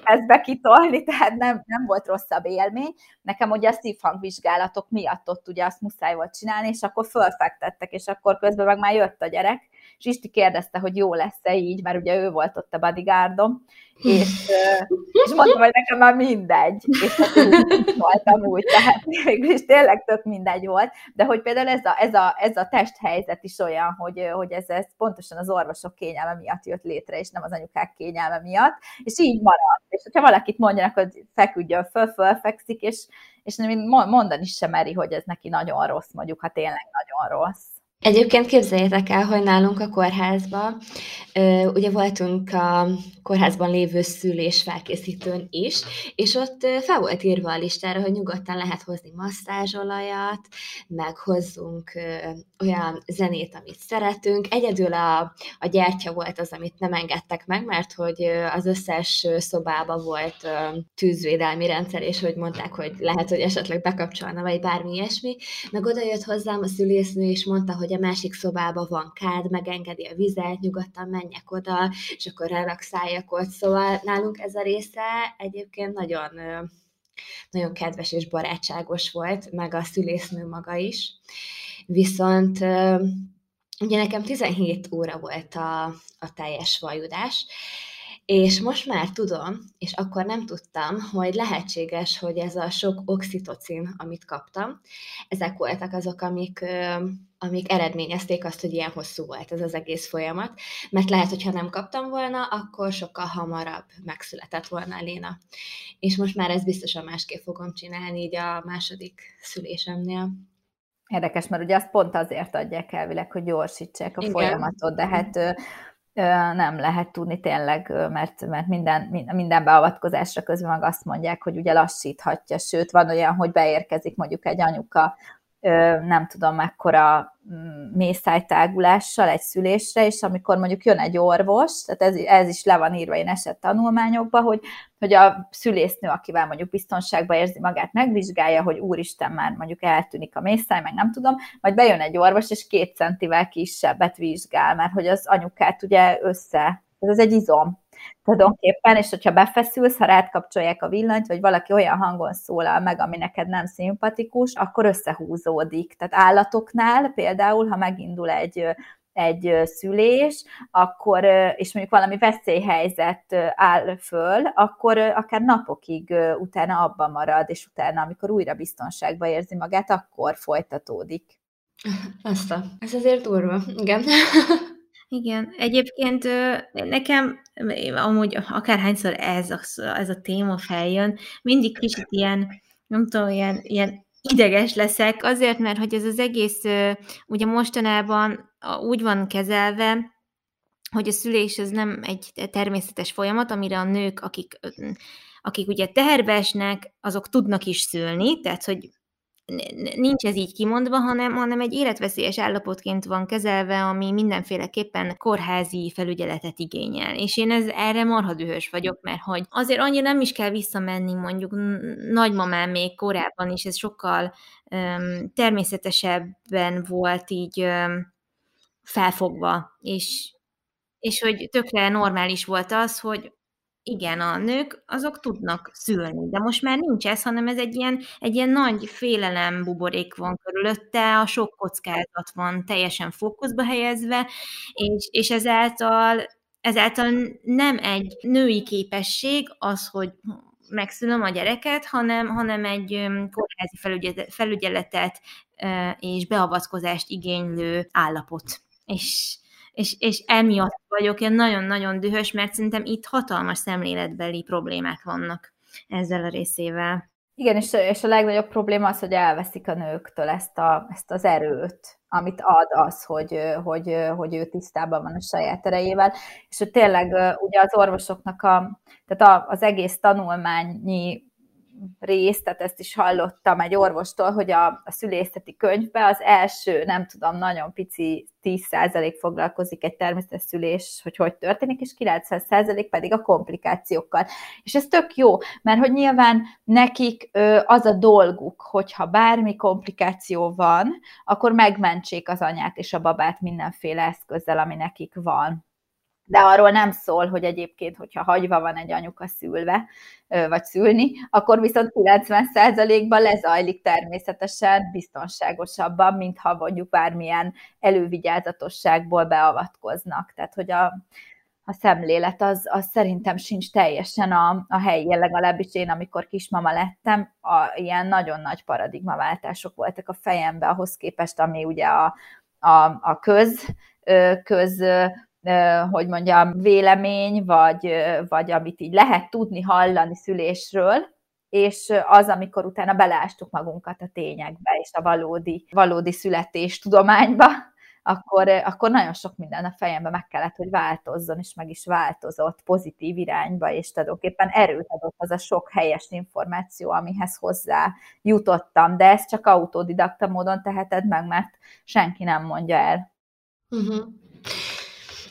kezdve kitolni, tehát nem, nem volt rosszabb élmény. Nekem ugye a szívhangvizsgálatok miatt ott ugye azt muszáj volt csinálni, és akkor fölfektettek, és akkor közben meg már jött a gyerek, és Isti kérdezte, hogy jó lesz-e így, mert ugye ő volt ott a bodyguardom, és, és mondtam, hogy nekem már mindegy, és hát voltam úgy, tehát végül is tényleg tök mindegy volt, de hogy például ez a, ez a, ez a testhelyzet is olyan, hogy, hogy ez, ez pontosan az orvosok kényelme miatt jött létre, és nem az anyukák kényelme miatt, és így maradt. És hogyha valakit mondjanak, hogy feküdjön föl, fölfekszik, és, és mondani sem meri, hogy ez neki nagyon rossz, mondjuk, ha tényleg nagyon rossz. Egyébként képzeljétek el, hogy nálunk a kórházban, ugye voltunk a kórházban lévő szülés felkészítőn is, és ott fel volt írva a listára, hogy nyugodtan lehet hozni masszázsolajat, meg hozzunk olyan zenét, amit szeretünk. Egyedül a, a gyertya volt az, amit nem engedtek meg, mert hogy az összes szobában volt tűzvédelmi rendszer, és hogy mondták, hogy lehet, hogy esetleg bekapcsolna, vagy bármi ilyesmi. Meg oda jött hozzám a szülésznő, és mondta, hogy a másik szobában van kád, megengedi a vizet, nyugodtan menjek oda, és akkor relaxáljak ott. Szóval nálunk ez a része egyébként nagyon, nagyon kedves és barátságos volt, meg a szülésznő maga is. Viszont ugye nekem 17 óra volt a, a teljes vajudás, és most már tudom, és akkor nem tudtam, hogy lehetséges, hogy ez a sok oxitocin, amit kaptam, ezek voltak azok, amik, amik eredményezték azt, hogy ilyen hosszú volt ez az egész folyamat, mert lehet, hogy ha nem kaptam volna, akkor sokkal hamarabb megszületett volna Léna. És most már ezt biztosan másképp fogom csinálni így a második szülésemnél. Érdekes, mert ugye azt pont azért adják elvileg, hogy gyorsítsák a Igen. folyamatot, de hát nem lehet tudni tényleg, mert, mert minden, minden beavatkozásra közben meg azt mondják, hogy ugye lassíthatja, sőt, van olyan, hogy beérkezik mondjuk egy anyuka nem tudom mekkora mm, mészájtágulással egy szülésre, és amikor mondjuk jön egy orvos, tehát ez, ez is le van írva én esett tanulmányokba, hogy, hogy a szülésznő, akivel mondjuk biztonságban érzi magát, megvizsgálja, hogy úristen már mondjuk eltűnik a mészáj, meg nem tudom, majd bejön egy orvos, és két centivel kisebbet vizsgál, mert hogy az anyukát ugye össze, ez egy izom, tulajdonképpen, és hogyha befeszülsz, ha rád kapcsolják a villanyt, vagy valaki olyan hangon szólal meg, ami neked nem szimpatikus, akkor összehúzódik. Tehát állatoknál például, ha megindul egy egy szülés, akkor, és mondjuk valami veszélyhelyzet áll föl, akkor akár napokig utána abban marad, és utána, amikor újra biztonságban érzi magát, akkor folytatódik. Azt a, ez azért durva, igen. Igen, egyébként nekem amúgy akárhányszor ez a, ez a téma feljön, mindig kicsit ilyen, nem tudom, ilyen, ilyen ideges leszek, azért, mert hogy ez az egész ugye mostanában úgy van kezelve, hogy a szülés ez nem egy természetes folyamat, amire a nők, akik, akik ugye teherbe esnek, azok tudnak is szülni, tehát hogy nincs ez így kimondva, hanem, hanem egy életveszélyes állapotként van kezelve, ami mindenféleképpen kórházi felügyeletet igényel. És én ez, erre marha dühös vagyok, mert hogy azért annyira nem is kell visszamenni mondjuk nagymamám még korábban is, ez sokkal um, természetesebben volt így um, felfogva, és, és hogy tökre normális volt az, hogy igen, a nők azok tudnak szülni, de most már nincs ez, hanem ez egy ilyen, egy ilyen nagy félelem buborék van körülötte, a sok kockázat van teljesen fókuszba helyezve, és, és ezáltal, ezáltal nem egy női képesség az, hogy megszülöm a gyereket, hanem, hanem egy kórházi felügyeletet és beavatkozást igénylő állapot. És és, és emiatt vagyok én nagyon-nagyon dühös, mert szerintem itt hatalmas szemléletbeli problémák vannak ezzel a részével. Igen, és, és a legnagyobb probléma az, hogy elveszik a nőktől ezt, a, ezt az erőt, amit ad az, hogy, hogy, hogy ő tisztában van a saját erejével. És hogy tényleg ugye az orvosoknak a, tehát az egész tanulmányi részt, tehát ezt is hallottam egy orvostól, hogy a, a szülészeti könyvbe az első, nem tudom, nagyon pici 10% foglalkozik egy természetes szülés, hogy hogy történik, és 90% pedig a komplikációkkal. És ez tök jó, mert hogy nyilván nekik az a dolguk, hogyha bármi komplikáció van, akkor megmentsék az anyát és a babát mindenféle eszközzel, ami nekik van de arról nem szól, hogy egyébként, hogyha hagyva van egy anyuka szülve, vagy szülni, akkor viszont 90%-ban lezajlik természetesen biztonságosabban, mint ha mondjuk bármilyen elővigyázatosságból beavatkoznak. Tehát, hogy a, a szemlélet az, az szerintem sincs teljesen a, a helyén, legalábbis én, amikor kismama lettem, a, ilyen nagyon nagy paradigmaváltások voltak a fejembe ahhoz képest, ami ugye a, a, a köz, köz hogy mondjam, vélemény, vagy, vagy amit így lehet tudni, hallani szülésről, és az, amikor utána beleástuk magunkat a tényekbe, és a valódi, valódi születés tudományba, akkor, akkor nagyon sok minden a fejembe meg kellett, hogy változzon, és meg is változott pozitív irányba, és tulajdonképpen erőt adott az a sok helyes információ, amihez hozzá jutottam, de ezt csak autodidakta módon teheted meg, mert senki nem mondja el. Uh-huh.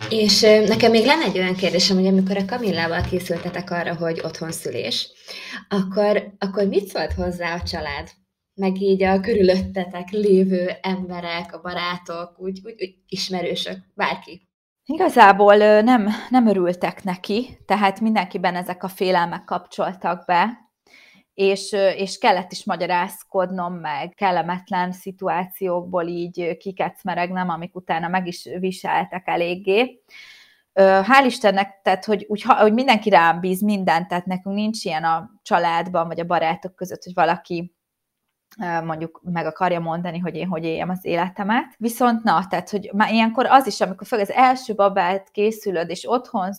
És nekem még lenne egy olyan kérdésem, hogy amikor a Kamillával készültetek arra, hogy otthon szülés, akkor, akkor mit szólt hozzá a család? Meg így a körülöttetek lévő emberek, a barátok, úgy, úgy, úgy ismerősök, bárki. Igazából nem, nem örültek neki, tehát mindenkiben ezek a félelmek kapcsoltak be, és, és kellett is magyarázkodnom meg kellemetlen szituációkból így kikecmeregnem, amik utána meg is viseltek eléggé. Hál' Istennek, tehát, hogy, úgy, hogy mindenki rám bíz mindent, tehát nekünk nincs ilyen a családban, vagy a barátok között, hogy valaki mondjuk meg akarja mondani, hogy én hogy éljem az életemet. Viszont na, tehát, hogy már ilyenkor az is, amikor fel az első babát készülöd, és otthon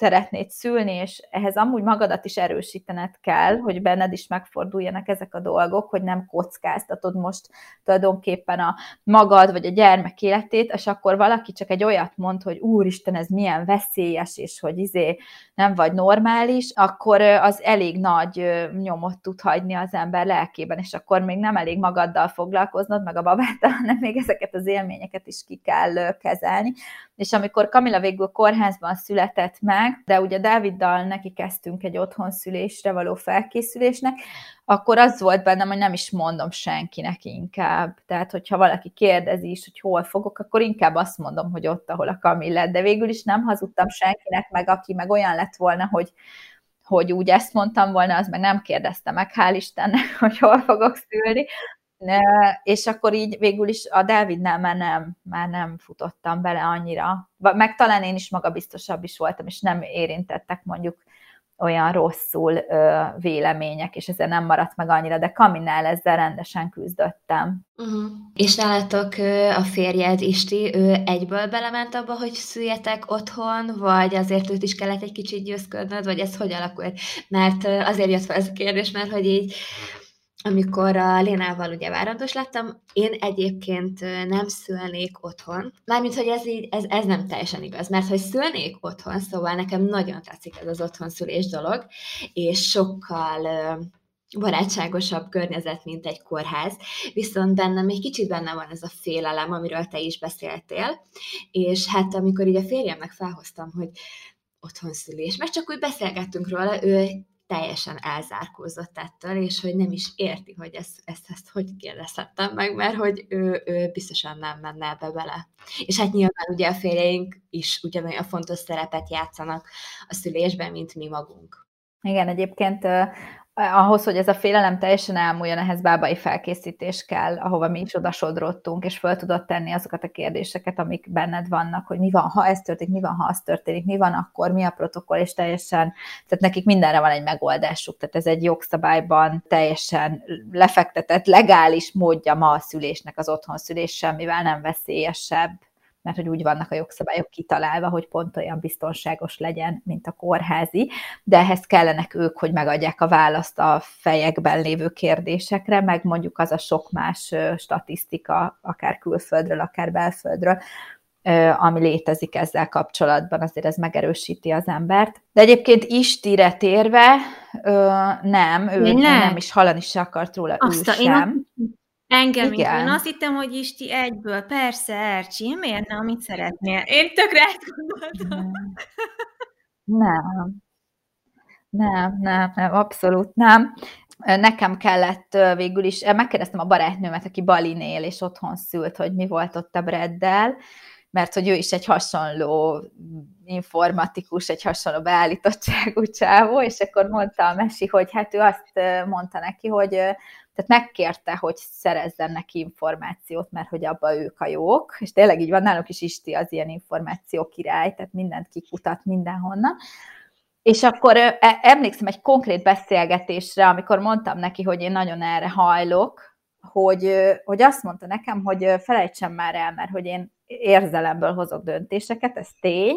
szeretnéd szülni, és ehhez amúgy magadat is erősítened kell, hogy benned is megforduljanak ezek a dolgok, hogy nem kockáztatod most tulajdonképpen a magad vagy a gyermek életét, és akkor valaki csak egy olyat mond, hogy úristen, ez milyen veszélyes, és hogy izé nem vagy normális, akkor az elég nagy nyomot tud hagyni az ember lelkében, és akkor még nem elég magaddal foglalkoznod, meg a babáttal, hanem még ezeket az élményeket is ki kell kezelni. És amikor Kamila végül kórházban született meg, de ugye Dáviddal neki kezdtünk egy otthonszülésre való felkészülésnek, akkor az volt bennem, hogy nem is mondom senkinek inkább. Tehát, hogyha valaki kérdezi is, hogy hol fogok, akkor inkább azt mondom, hogy ott, ahol a Kamilla, de végül is nem hazudtam senkinek, meg aki meg olyan lett volna, hogy hogy úgy ezt mondtam volna, az meg nem kérdezte meg, hál' Istennek, hogy hol fogok szülni, és akkor így végül is a Davidnál már nem, már nem futottam bele annyira. Meg talán én is magabiztosabb is voltam, és nem érintettek mondjuk olyan rosszul ö, vélemények, és ezzel nem maradt meg annyira, de Kaminál ezzel rendesen küzdöttem. Uh-huh. És nálatok a férjed Isti, ő egyből belement abba, hogy szüljetek otthon, vagy azért őt is kellett egy kicsit győzködnöd, vagy ez hogy alakult? Mert azért jött fel ez a kérdés, mert hogy így amikor a Lénával ugye várandós lettem, én egyébként nem szülnék otthon. Mármint, hogy ez, így, ez, ez nem teljesen igaz, mert hogy szülnék otthon, szóval nekem nagyon tetszik ez az otthonszülés dolog, és sokkal barátságosabb környezet, mint egy kórház, viszont bennem még kicsit benne van ez a félelem, amiről te is beszéltél, és hát amikor így a férjemnek felhoztam, hogy otthonszülés, mert csak úgy beszélgettünk róla, ő teljesen elzárkózott ettől, és hogy nem is érti, hogy ezt, ezt, ezt hogy kérdezhettem meg, mert hogy ő, ő biztosan nem menne ebbe bele. És hát nyilván ugye a férjeink is ugyanolyan fontos szerepet játszanak a szülésben, mint mi magunk. Igen, egyébként ahhoz, hogy ez a félelem teljesen elmúljon, ehhez bábai felkészítés kell, ahova mi is odasodrottunk, és föl tudod tenni azokat a kérdéseket, amik benned vannak, hogy mi van, ha ez történik, mi van, ha az történik, mi van akkor, mi a protokoll, és teljesen, tehát nekik mindenre van egy megoldásuk, tehát ez egy jogszabályban teljesen lefektetett, legális módja ma a szülésnek az otthon szülés, semmivel nem veszélyesebb mert hogy úgy vannak a jogszabályok kitalálva, hogy pont olyan biztonságos legyen, mint a kórházi, de ehhez kellenek ők, hogy megadják a választ a fejekben lévő kérdésekre, meg mondjuk az a sok más statisztika, akár külföldről, akár belföldről, ami létezik ezzel kapcsolatban, azért ez megerősíti az embert. De egyébként Istire térve, nem, ő nem, nem is hallani se akart róla, Azt ő sem. Én Engem Igen. Én azt hittem, hogy Isti egyből, persze, Ercsi, miért nem, amit szeretnél? Én tökre gondoltam. Nem. Nem, nem, nem, abszolút nem. Nekem kellett végül is, megkérdeztem a barátnőmet, aki Balinél, és otthon szült, hogy mi volt ott a Breddel, mert hogy ő is egy hasonló informatikus, egy hasonló beállítottságú csávó, és akkor mondta a Mesi, hogy hát ő azt mondta neki, hogy tehát megkérte, hogy szerezzen neki információt, mert hogy abba ők a jók, és tényleg így van, náluk is Isti az ilyen információ király, tehát mindent kikutat mindenhonnan. És akkor e, emlékszem egy konkrét beszélgetésre, amikor mondtam neki, hogy én nagyon erre hajlok, hogy, hogy azt mondta nekem, hogy felejtsem már el, mert hogy én érzelemből hozok döntéseket, ez tény,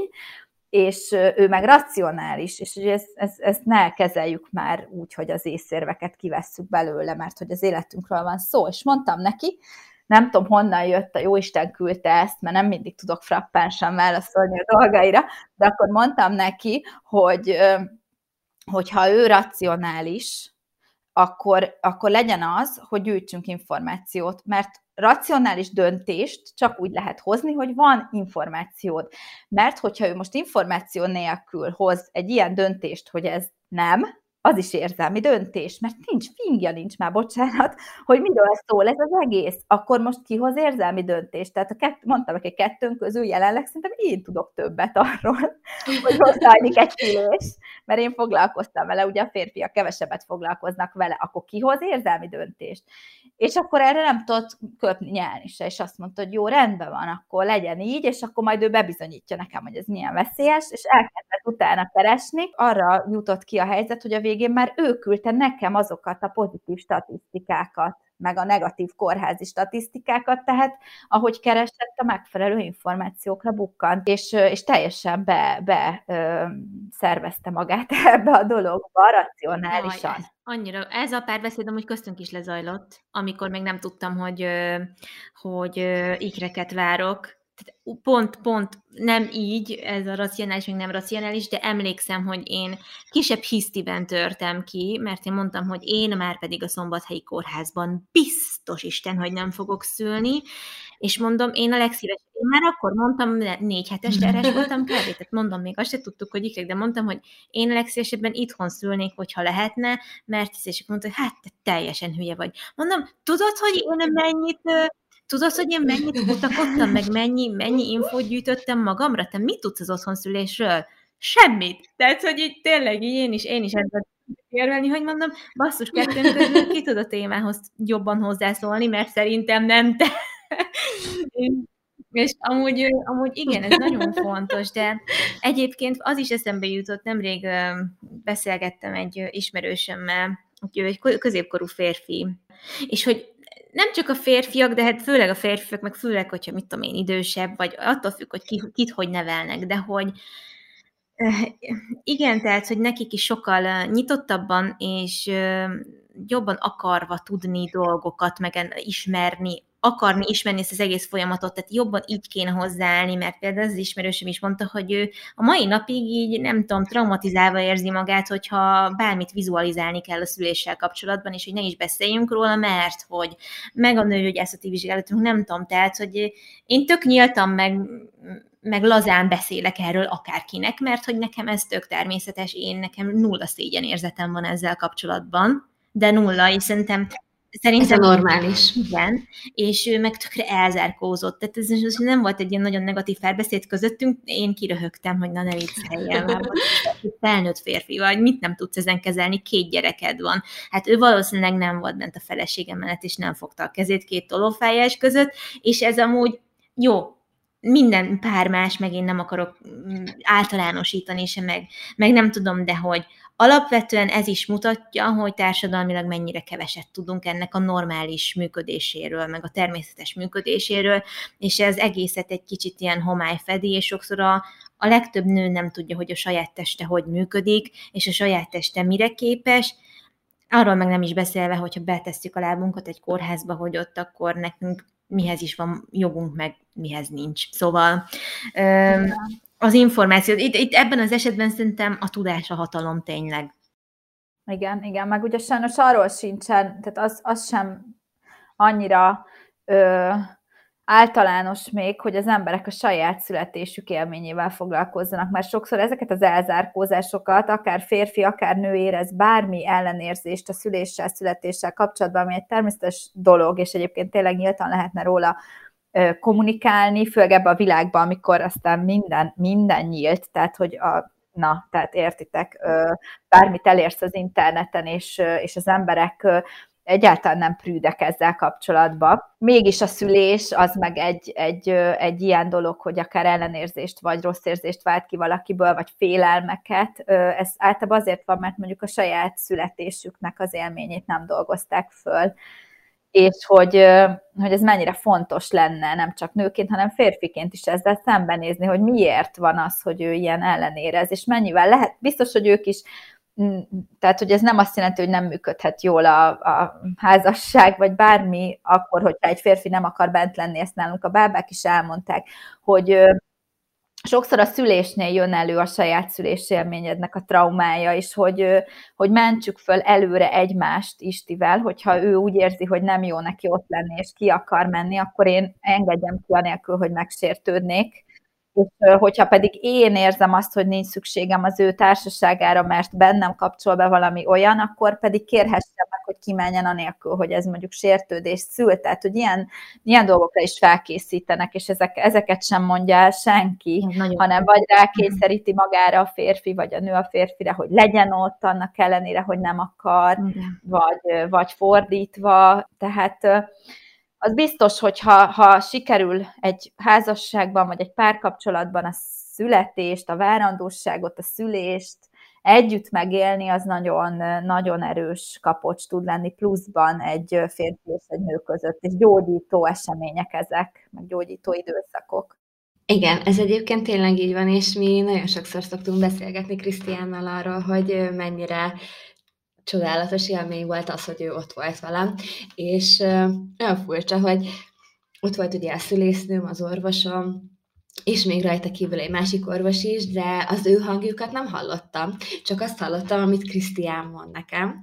és ő meg racionális, és hogy ezt, ezt, ezt ne kezeljük már úgy, hogy az észérveket kivesszük belőle, mert hogy az életünkről van szó, és mondtam neki, nem tudom, honnan jött, a Jóisten küldte ezt, mert nem mindig tudok frappánsan válaszolni a dolgaira, de akkor mondtam neki, hogy hogyha ő racionális, akkor, akkor legyen az, hogy gyűjtsünk információt, mert racionális döntést csak úgy lehet hozni, hogy van információd. Mert hogyha ő most információ nélkül hoz egy ilyen döntést, hogy ez nem, az is érzelmi döntés, mert nincs fingja, nincs már, bocsánat, hogy miről szól ez az egész. Akkor most kihoz érzelmi döntést? Tehát a kett, mondtam hogy kettőnk közül jelenleg szerintem én tudok többet arról, hogy hozzáadjuk egy kilés, mert én foglalkoztam vele, ugye a férfiak kevesebbet foglalkoznak vele, akkor kihoz érzelmi döntést. És akkor erre nem tudott köpni nyelni se, és azt mondta, hogy jó, rendben van, akkor legyen így, és akkor majd ő bebizonyítja nekem, hogy ez milyen veszélyes, és elkezdett utána keresni, arra jutott ki a helyzet, hogy a végén már ő küldte nekem azokat a pozitív statisztikákat, meg a negatív kórházi statisztikákat, tehát ahogy keresett, a megfelelő információkra bukkant, és, és teljesen be, be ö, szervezte magát ebbe a dologba, racionálisan. Jaj, annyira, ez a párbeszéd amúgy köztünk is lezajlott, amikor még nem tudtam, hogy, hogy ikreket várok, pont, pont nem így, ez a racionális, meg nem racionális, de emlékszem, hogy én kisebb hisztiben törtem ki, mert én mondtam, hogy én már pedig a szombathelyi kórházban biztos Isten, hogy nem fogok szülni, és mondom, én a legszívesebb, én már akkor mondtam, négy hetes terhes voltam kb. Tehát mondom, még azt se tudtuk, hogy ikrek, de mondtam, hogy én a legszívesebben itthon szülnék, hogyha lehetne, mert és mondta, hogy hát te teljesen hülye vagy. Mondom, tudod, hogy én mennyit Tudod, hogy én mennyit kutakodtam, meg mennyi, mennyi infót gyűjtöttem magamra? Te mit tudsz az otthonszülésről? Semmit. Tehát, hogy így tényleg így én is, én is ezzel érvelni, hogy mondom, basszus, kettőnk közül ki tud a témához jobban hozzászólni, mert szerintem nem te. És amúgy, amúgy igen, ez nagyon fontos, de egyébként az is eszembe jutott, nemrég beszélgettem egy ismerősömmel, egy középkorú férfi, és hogy nem csak a férfiak, de hát főleg a férfiak, meg főleg, hogyha mit tudom én, idősebb, vagy attól függ, hogy ki, kit hogy nevelnek, de hogy igen, tehát, hogy nekik is sokkal nyitottabban és jobban akarva tudni dolgokat, meg ismerni, akarni ismerni ezt az egész folyamatot, tehát jobban így kéne hozzáállni, mert például az ismerősöm is mondta, hogy ő a mai napig így, nem tudom, traumatizálva érzi magát, hogyha bármit vizualizálni kell a szüléssel kapcsolatban, és hogy ne is beszéljünk róla, mert hogy meg a nőgyógyászati vizsgálatunk, nem tudom, tehát, hogy én tök nyíltam meg, meg lazán beszélek erről akárkinek, mert hogy nekem ez tök természetes, én nekem nulla szégyen érzetem van ezzel kapcsolatban, de nulla, és szerintem Szerintem ez a normális. Igen, és ő meg tökre elzárkózott. Tehát ez, ez nem volt egy ilyen nagyon negatív felbeszéd közöttünk, én kiröhögtem, hogy na ne vicceljél már, felnőtt férfi vagy, mit nem tudsz ezen kezelni, két gyereked van. Hát ő valószínűleg nem volt bent a felesége mellett, és nem fogta a kezét két tolófájás között, és ez amúgy jó, minden pár más, meg én nem akarok mm, általánosítani se, meg, meg nem tudom, de hogy alapvetően ez is mutatja, hogy társadalmilag mennyire keveset tudunk ennek a normális működéséről, meg a természetes működéséről, és ez egészet egy kicsit ilyen homály fedi, és sokszor a, a legtöbb nő nem tudja, hogy a saját teste hogy működik, és a saját teste mire képes, arról meg nem is beszélve, hogyha betesszük a lábunkat egy kórházba, hogy ott akkor nekünk mihez is van jogunk, meg mihez nincs. Szóval az információ, itt, itt ebben az esetben szerintem a tudás a hatalom tényleg. Igen, igen, meg ugye sajnos arról sincsen, tehát az, az sem annyira ö, általános még, hogy az emberek a saját születésük élményével foglalkozzanak, mert sokszor ezeket az elzárkózásokat akár férfi, akár nő érez bármi ellenérzést a szüléssel, születéssel kapcsolatban, ami egy természetes dolog, és egyébként tényleg nyíltan lehetne róla kommunikálni, főleg ebben a világban, amikor aztán minden, minden nyílt, tehát hogy a, na, tehát értitek, bármit elérsz az interneten, és, és az emberek egyáltalán nem prűdek ezzel kapcsolatban. Mégis a szülés az meg egy, egy, egy ilyen dolog, hogy akár ellenérzést vagy rossz érzést vált ki valakiből, vagy félelmeket. Ez általában azért van, mert mondjuk a saját születésüknek az élményét nem dolgozták föl és hogy, hogy ez mennyire fontos lenne, nem csak nőként, hanem férfiként is ezzel szembenézni, hogy miért van az, hogy ő ilyen ellenérez, és mennyivel lehet, biztos, hogy ők is tehát, hogy ez nem azt jelenti, hogy nem működhet jól a, a házasság, vagy bármi, akkor, hogyha egy férfi nem akar bent lenni, ezt nálunk a bábák is elmondták, hogy sokszor a szülésnél jön elő a saját szülésélményednek a traumája, és hogy, hogy mentsük föl előre egymást Istivel, hogyha ő úgy érzi, hogy nem jó neki ott lenni, és ki akar menni, akkor én engedjem ki anélkül, hogy megsértődnék, és hogyha pedig én érzem azt, hogy nincs szükségem az ő társaságára, mert bennem kapcsol be valami olyan, akkor pedig kérhessem meg, hogy kimenjen anélkül, hogy ez mondjuk sértődést szül. Tehát, hogy ilyen, ilyen dolgokra is felkészítenek, és ezek, ezeket sem mondja el senki, Nagyon hanem vagy rákényszeríti magára a férfi, vagy a nő a férfire, hogy legyen ott, annak ellenére, hogy nem akar, vagy, vagy fordítva. Tehát az biztos, hogy ha, ha sikerül egy házasságban, vagy egy párkapcsolatban a születést, a várandóságot, a szülést, együtt megélni, az nagyon, nagyon erős kapocs tud lenni, pluszban egy férfi és egy nő között, és gyógyító események ezek, meg gyógyító időszakok. Igen, ez egyébként tényleg így van, és mi nagyon sokszor szoktunk beszélgetni Krisztiánnal arról, hogy mennyire csodálatos élmény volt az, hogy ő ott volt velem, és olyan furcsa, hogy ott volt ugye a szülésznőm, az orvosom, és még rajta kívül egy másik orvos is, de az ő hangjukat nem hallottam, csak azt hallottam, amit Krisztián mond nekem.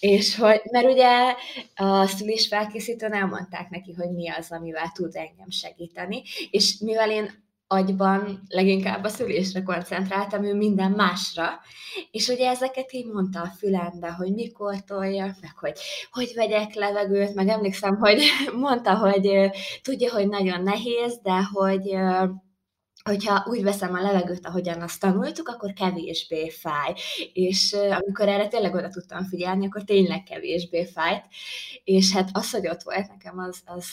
És hogy, mert ugye a szülés felkészítőn elmondták neki, hogy mi az, amivel tud engem segíteni, és mivel én agyban leginkább a szülésre koncentráltam, ő minden másra, és ugye ezeket így mondta a fülembe, hogy mikor tolja, meg hogy hogy vegyek levegőt, meg emlékszem, hogy mondta, hogy tudja, hogy nagyon nehéz, de hogy hogyha úgy veszem a levegőt, ahogyan azt tanultuk, akkor kevésbé fáj. És amikor erre tényleg oda tudtam figyelni, akkor tényleg kevésbé fájt. És hát az, hogy ott volt nekem, az, az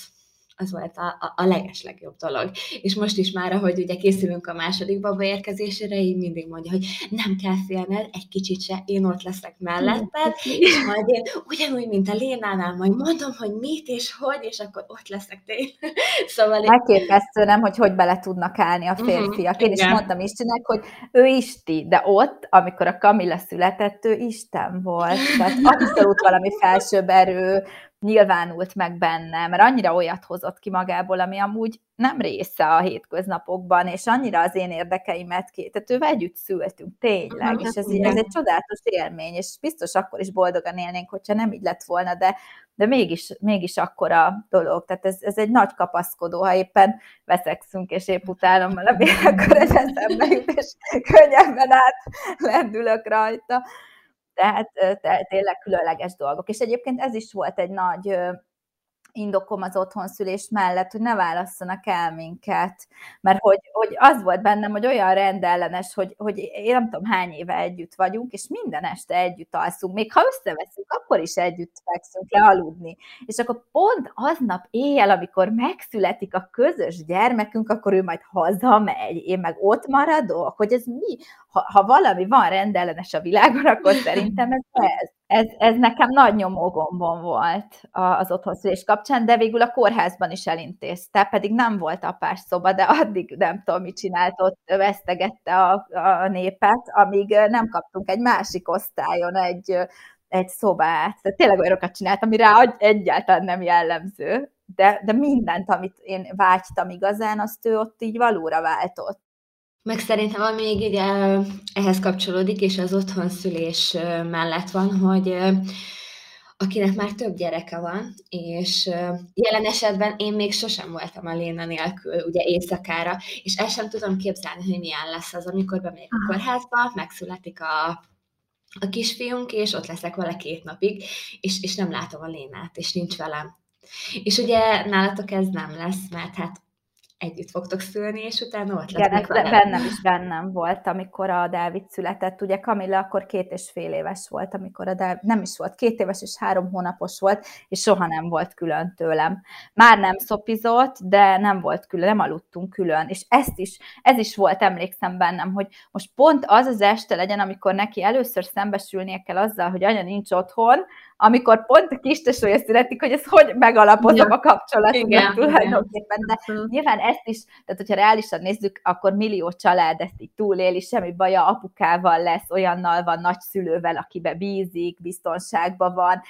az volt a, a, a legeslegjobb dolog. És most is már, ahogy ugye készülünk a második baba érkezésére, így mindig mondja, hogy nem kell félned, egy kicsit se, én ott leszek melletted, és majd én ugyanúgy, mint a Lénánál, majd mondom, hogy mit és hogy, és akkor ott leszek tényleg. Szóval én... Elképesztő, nem, hogy hogy bele tudnak állni a mhm, férfiak. Én igen. is mondtam Istennek, hogy ő Isti, de ott, amikor a Kamilla született, ő Isten volt. Tehát abszolút valami felsőbb erő, nyilvánult meg benne, mert annyira olyat hozott ki magából, ami amúgy nem része a hétköznapokban, és annyira az én érdekeimet két, tehát ővel együtt szültünk, tényleg, és ez, ez egy csodálatos élmény, és biztos akkor is boldogan élnénk, hogyha nem így lett volna, de, de mégis, mégis akkora dolog, tehát ez, ez egy nagy kapaszkodó, ha éppen veszekszünk, és épp utálom valami, akkor ez eszembe jut, és könnyebben át lendülök rajta. Tehát tényleg különleges dolgok. És egyébként ez is volt egy nagy indokom az otthonszülés mellett, hogy ne válasszanak el minket, mert hogy, hogy az volt bennem, hogy olyan rendellenes, hogy, hogy én nem tudom hány éve együtt vagyunk, és minden este együtt alszunk, még ha összeveszünk, akkor is együtt fekszünk le aludni. És akkor pont aznap éjjel, amikor megszületik a közös gyermekünk, akkor ő majd hazamegy, én meg ott maradok, hogy ez mi? Ha, ha valami van rendellenes a világon, akkor szerintem ez ez ez, ez nekem nagy nyomógombon volt az otthonszülés kapcsán, de végül a kórházban is elintézte, pedig nem volt apás szoba, de addig nem tudom, mit csinált, ott vesztegette a, a népet, amíg nem kaptunk egy másik osztályon egy, egy szobát. Tehát tényleg olyanokat csinált, ami rá egyáltalán nem jellemző, de, de mindent, amit én vágytam igazán, azt ő ott így valóra váltott. Meg szerintem, ami még így ehhez kapcsolódik, és az otthonszülés mellett van, hogy akinek már több gyereke van, és jelen esetben én még sosem voltam a Léna nélkül, ugye éjszakára, és el sem tudom képzelni, hogy milyen lesz az, amikor bemegyek a kórházba, megszületik a, a kisfiunk, és ott leszek vele két napig, és, és nem látom a Lénát, és nincs velem. És ugye nálatok ez nem lesz, mert hát együtt fogtok szülni, és utána ott Igen, ez bennem is bennem volt, amikor a Dávid született. Ugye Kamilla akkor két és fél éves volt, amikor a Dávid, nem is volt, két éves és három hónapos volt, és soha nem volt külön tőlem. Már nem szopizott, de nem volt külön, nem aludtunk külön. És ezt is, ez is volt, emlékszem bennem, hogy most pont az az este legyen, amikor neki először szembesülnie kell azzal, hogy anya nincs otthon, amikor pont a kis tesója születik, hogy ez hogy megalapozom ja. a kapcsolatunkat tulajdonképpen. De nyilván ezt is, tehát hogyha reálisan nézzük, akkor millió család ezt így túléli, semmi baja, apukával lesz, olyannal van, nagyszülővel, akibe bízik, biztonságban van,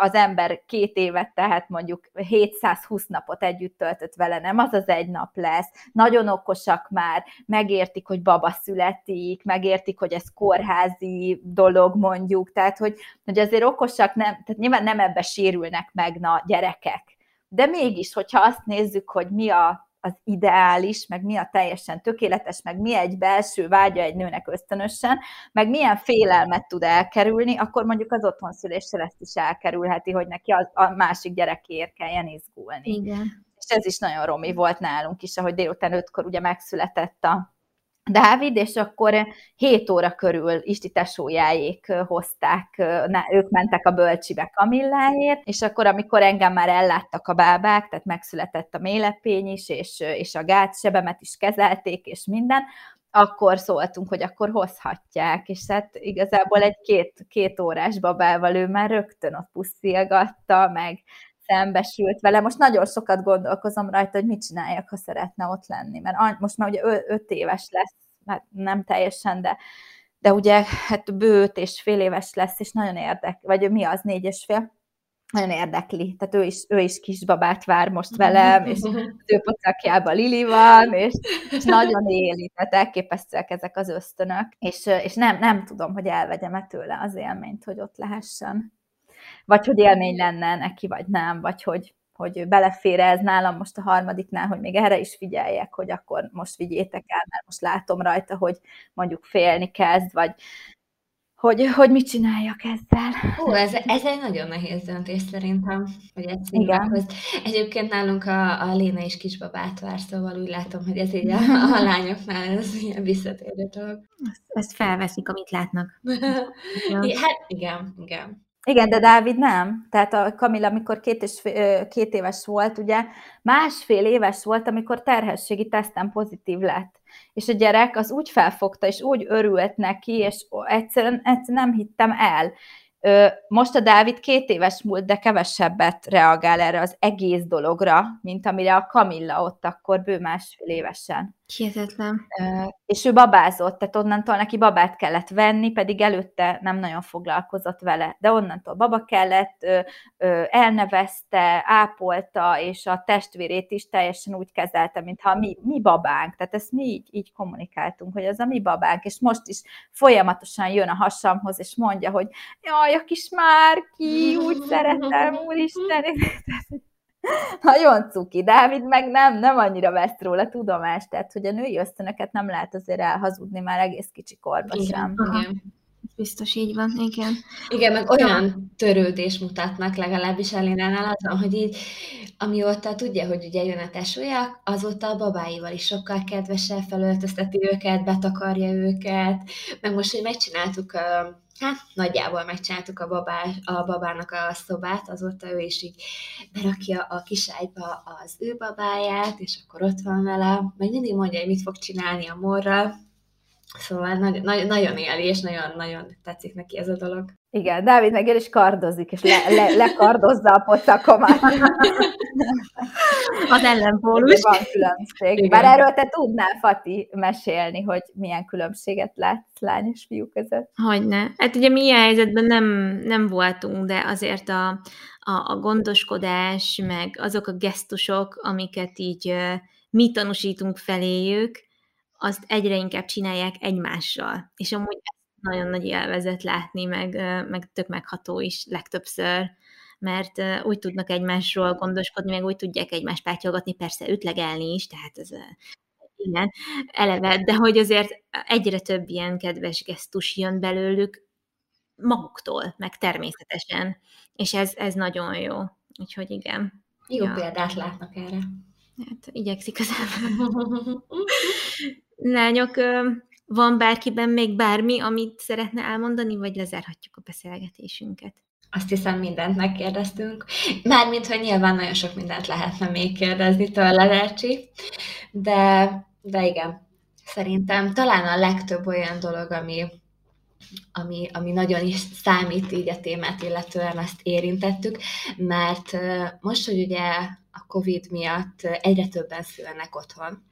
az ember két évet, tehát mondjuk 720 napot együtt töltött vele, nem az az egy nap lesz. Nagyon okosak már, megértik, hogy baba születik, megértik, hogy ez kórházi dolog mondjuk, tehát hogy, hogy azért okosak, nem, tehát nyilván nem ebbe sérülnek meg na gyerekek. De mégis, hogyha azt nézzük, hogy mi a az ideális, meg mi a teljesen tökéletes, meg mi egy belső vágya egy nőnek ösztönösen, meg milyen félelmet tud elkerülni, akkor mondjuk az otthonszüléssel ezt is elkerülheti, hogy neki a, a másik gyerekéért kelljen izgulni. Igen. És ez is nagyon romi volt nálunk is, ahogy délután ötkor ugye megszületett a Dávid, és akkor 7 óra körül Isti tesójáék hozták, ők mentek a bölcsibe Kamilláért, és akkor, amikor engem már elláttak a bábák, tehát megszületett a mélepény is, és, és a gátsebemet is kezelték, és minden, akkor szóltunk, hogy akkor hozhatják, és hát igazából egy két, két órás babával ő már rögtön ott puszilgatta, meg szembesült vele. Most nagyon sokat gondolkozom rajta, hogy mit csináljak, ha szeretne ott lenni, mert most már ugye öt éves lesz, hát nem teljesen, de, de ugye hát bő öt és fél éves lesz, és nagyon érdek, vagy mi az, négy és fél, nagyon érdekli, tehát ő is, ő is kisbabát vár most velem, és ő pocakjában Lili van, és, és nagyon éli, tehát elképesztőek ezek az ösztönök, és, és nem, nem tudom, hogy elvegyem-e tőle az élményt, hogy ott lehessen. Vagy hogy élmény lenne neki, vagy nem, vagy hogy, hogy belefér ez nálam most a harmadiknál, hogy még erre is figyeljek, hogy akkor most vigyétek el, mert most látom rajta, hogy mondjuk félni kezd, vagy hogy, hogy mit csináljak ezzel. Ó, ez, ez egy nagyon nehéz döntés szerintem, hogy egy Igen. Egyébként nálunk a, a Léna is kisbabát vár, szóval úgy látom, hogy ez így a, a lányoknál ez ilyen visszatérő dolog. Ezt, ezt felveszik, amit látnak. hát igen, igen. Igen, de Dávid nem. Tehát a Kamila, amikor két, és, két éves volt, ugye másfél éves volt, amikor terhességi tesztem pozitív lett. És a gyerek az úgy felfogta, és úgy örült neki, és egyszerűen, egyszerűen nem hittem el. Most a Dávid két éves múlt, de kevesebbet reagál erre az egész dologra, mint amire a Kamilla ott akkor bő másfél évesen. Hihetetlen. És ő babázott, tehát onnantól neki babát kellett venni, pedig előtte nem nagyon foglalkozott vele. De onnantól baba kellett, elnevezte, ápolta, és a testvérét is teljesen úgy kezelte, mintha mi, mi babánk. Tehát ezt mi így, így kommunikáltunk, hogy az a mi babánk, és most is folyamatosan jön a hasamhoz, és mondja, hogy jaj, a kis Márki, úgy szeretem, úristen. Nagyon cuki. Dávid meg nem, nem annyira vesz róla tudomást, tehát hogy a női ösztönöket nem lehet azért elhazudni már egész kicsi korban sem. Igen. Biztos így van, igen. Igen, meg olyan törődés mutatnak legalábbis Elinánál azon, hogy így amióta tudja, hogy ugye jön a tesója, azóta a babáival is sokkal kedvesebb felöltözteti őket, betakarja őket, meg most, hogy megcsináltuk a hát nagyjából megcsináltuk a, babá, a babának a szobát, azóta ő is így berakja a kiságyba az ő babáját, és akkor ott van vele, meg mindig mondja, hogy mit fog csinálni a morral, Szóval nagy, nagy, nagyon éli, és nagyon-nagyon tetszik neki ez a dolog. Igen, Dávid meg is kardozik, és le, le, lekardozza a pocakomat. Az ellenpólus. Van különbség. Igen. Bár erről te tudnál, Fati, mesélni, hogy milyen különbséget látsz lány és fiú között. Hogyne. Hát ugye mi ilyen helyzetben nem, nem voltunk, de azért a, a, a gondoskodás, meg azok a gesztusok, amiket így mi tanúsítunk feléjük, azt egyre inkább csinálják egymással. És amúgy nagyon nagy élvezet látni, meg, meg tök megható is legtöbbször, mert úgy tudnak egymásról gondoskodni, meg úgy tudják egymást pátyolgatni, persze ütlegelni is, tehát ez igen, eleve, de hogy azért egyre több ilyen kedves gesztus jön belőlük maguktól, meg természetesen, és ez, ez nagyon jó, úgyhogy igen. Jó ja. példát látnak erre. Hát igyekszik az Lányok, van bárkiben még bármi, amit szeretne elmondani, vagy lezárhatjuk a beszélgetésünket? Azt hiszem, mindent megkérdeztünk. Mármint, hogy nyilván nagyon sok mindent lehetne még kérdezni tőle, Lercsi, de, de igen, szerintem talán a legtöbb olyan dolog, ami, ami, ami nagyon is számít így a témát, illetően azt érintettük, mert most, hogy ugye a COVID miatt egyre többen szülnek otthon,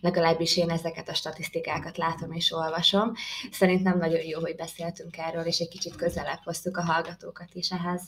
Legalábbis én ezeket a statisztikákat látom és olvasom. Szerintem nagyon jó, hogy beszéltünk erről, és egy kicsit közelebb hoztuk a hallgatókat is ehhez.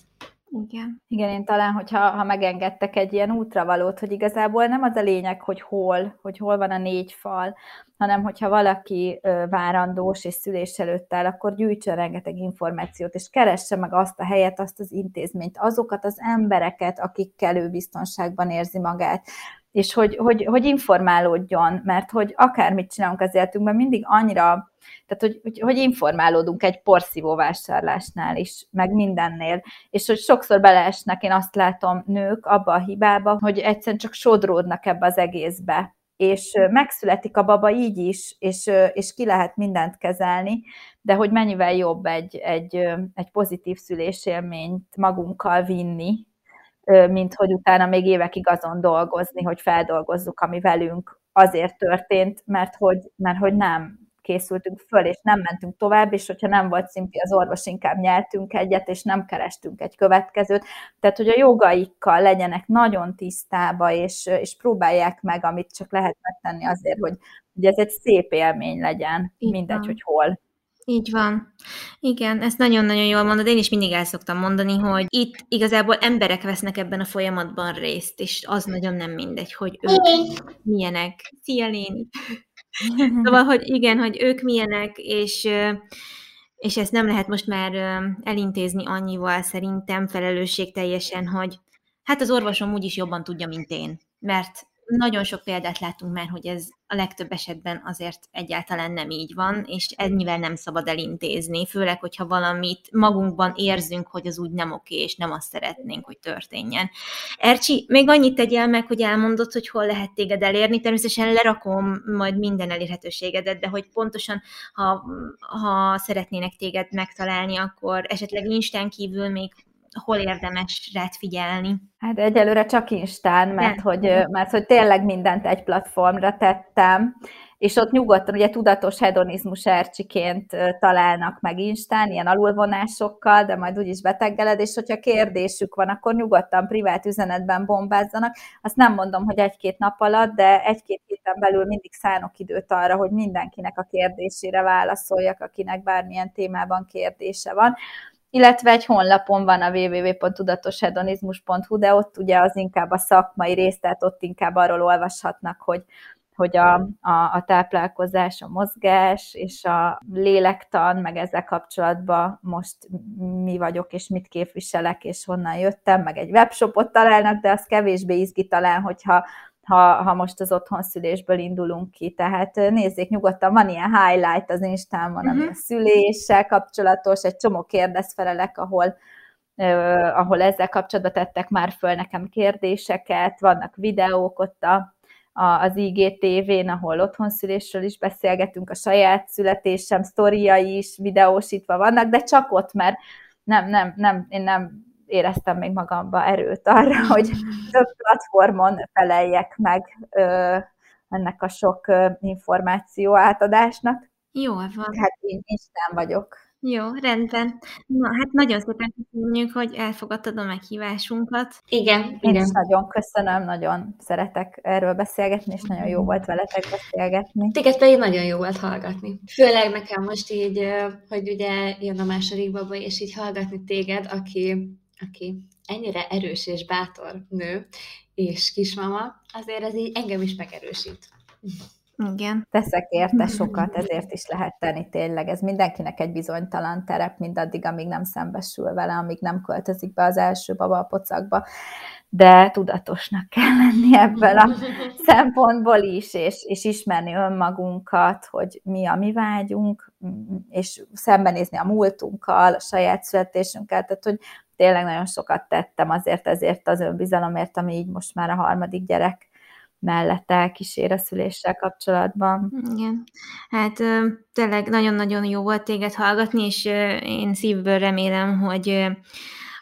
Igen. Igen, én talán, hogyha ha megengedtek egy ilyen útravalót, hogy igazából nem az a lényeg, hogy hol, hogy hol van a négy fal, hanem hogyha valaki várandós és szülés előtt áll, akkor gyűjtsön rengeteg információt, és keresse meg azt a helyet, azt az intézményt, azokat az embereket, akikkel ő biztonságban érzi magát. És hogy, hogy, hogy informálódjon, mert hogy akármit csinálunk az életünkben, mindig annyira, tehát hogy, hogy, hogy informálódunk egy porszívó vásárlásnál is, meg mindennél, és hogy sokszor beleesnek, én azt látom, nők abba a hibába, hogy egyszerűen csak sodródnak ebbe az egészbe, és megszületik a baba így is, és, és ki lehet mindent kezelni, de hogy mennyivel jobb egy, egy, egy pozitív szülésélményt magunkkal vinni, mint hogy utána még évekig azon dolgozni, hogy feldolgozzuk, ami velünk azért történt, mert hogy, mert hogy nem készültünk föl, és nem mentünk tovább, és hogyha nem volt szimpi az orvos, inkább nyeltünk egyet, és nem kerestünk egy következőt. Tehát, hogy a jogaikkal legyenek nagyon tisztába, és, és próbálják meg, amit csak lehet megtenni azért, hogy, hogy ez egy szép élmény legyen, Így mindegy, van. hogy hol. Így van. Igen, ezt nagyon-nagyon jól mondod. Én is mindig el szoktam mondani, hogy itt igazából emberek vesznek ebben a folyamatban részt, és az nagyon nem mindegy, hogy ők milyenek. Szia, Léni! Szóval, hogy igen, hogy ők milyenek, és, és ezt nem lehet most már elintézni annyival szerintem felelősségteljesen, hogy hát az orvosom úgyis jobban tudja, mint én. Mert nagyon sok példát látunk már, hogy ez a legtöbb esetben azért egyáltalán nem így van, és ennyivel nem szabad elintézni, főleg, hogyha valamit magunkban érzünk, hogy az úgy nem oké, és nem azt szeretnénk, hogy történjen. Ercsi, még annyit tegyél meg, hogy elmondod, hogy hol lehet téged elérni, természetesen lerakom majd minden elérhetőségedet, de hogy pontosan, ha, ha szeretnének téged megtalálni, akkor esetleg Instán kívül még hol érdemes rád figyelni? Hát egyelőre csak Instán, mert hogy, mert hogy tényleg mindent egy platformra tettem, és ott nyugodtan, ugye tudatos hedonizmus ercsiként találnak meg Instán, ilyen alulvonásokkal, de majd úgyis beteggeled, és hogyha kérdésük van, akkor nyugodtan privát üzenetben bombázzanak. Azt nem mondom, hogy egy-két nap alatt, de egy-két héten belül mindig szánok időt arra, hogy mindenkinek a kérdésére válaszoljak, akinek bármilyen témában kérdése van illetve egy honlapon van a www.tudatoshedonizmus.hu, de ott ugye az inkább a szakmai rész, tehát ott inkább arról olvashatnak, hogy, hogy a, a, a táplálkozás, a mozgás és a lélektan, meg ezzel kapcsolatban most mi vagyok, és mit képviselek, és honnan jöttem, meg egy webshopot találnak, de az kevésbé izgi talán, hogyha ha, ha most az otthonszülésből indulunk ki. Tehát nézzék nyugodtan, van ilyen highlight az Instámon, ami uh-huh. a szüléssel kapcsolatos, egy csomó kérdezfelelek, ahol Uh, ahol ezzel kapcsolatban tettek már föl nekem kérdéseket, vannak videók ott a, a, az IGTV-n, ahol otthonszülésről is beszélgetünk, a saját születésem sztoriai is videósítva vannak, de csak ott, mert nem, nem, nem, én nem éreztem még magamba erőt arra, hogy több platformon feleljek meg ö, ennek a sok ö, információ átadásnak. Jó van. Hát én Isten vagyok. Jó, rendben. Na, hát nagyon szépen köszönjük, hogy elfogadtad a meghívásunkat. Igen, Én igen. is nagyon köszönöm, nagyon szeretek erről beszélgetni, és nagyon jó volt veletek beszélgetni. Téged pedig nagyon jó volt hallgatni. Főleg nekem most így, hogy ugye jön a második baba, és így hallgatni téged, aki aki ennyire erős és bátor nő és kismama, azért ez így engem is megerősít. Igen. Teszek érte sokat, ezért is lehet tenni tényleg. Ez mindenkinek egy bizonytalan terep, mindaddig, amíg nem szembesül vele, amíg nem költözik be az első baba a pocakba. De tudatosnak kell lenni ebből a szempontból is, és, és ismerni önmagunkat, hogy mi a mi vágyunk, és szembenézni a múltunkkal, a saját születésünkkel, tehát hogy tényleg nagyon sokat tettem azért ezért az önbizalomért, ami így most már a harmadik gyerek mellett elkísér a szüléssel kapcsolatban. Igen. Hát tényleg nagyon-nagyon jó volt téged hallgatni, és én szívből remélem, hogy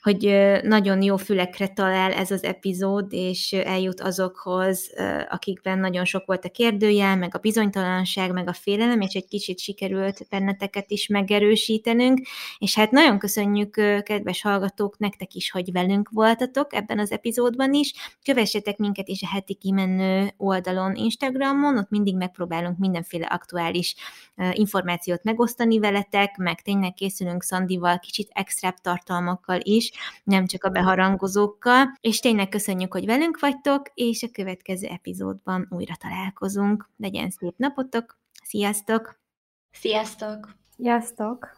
hogy nagyon jó fülekre talál ez az epizód, és eljut azokhoz, akikben nagyon sok volt a kérdőjel, meg a bizonytalanság, meg a félelem, és egy kicsit sikerült benneteket is megerősítenünk, és hát nagyon köszönjük, kedves hallgatók, nektek is, hogy velünk voltatok ebben az epizódban is. Kövessetek minket is a heti kimenő oldalon Instagramon, ott mindig megpróbálunk mindenféle aktuális információt megosztani veletek, meg tényleg készülünk Szandival kicsit extra tartalmakkal is, nem csak a beharangozókkal, és tényleg köszönjük, hogy velünk vagytok, és a következő epizódban újra találkozunk. Legyen szép napotok, sziasztok! Sziasztok! Sziasztok!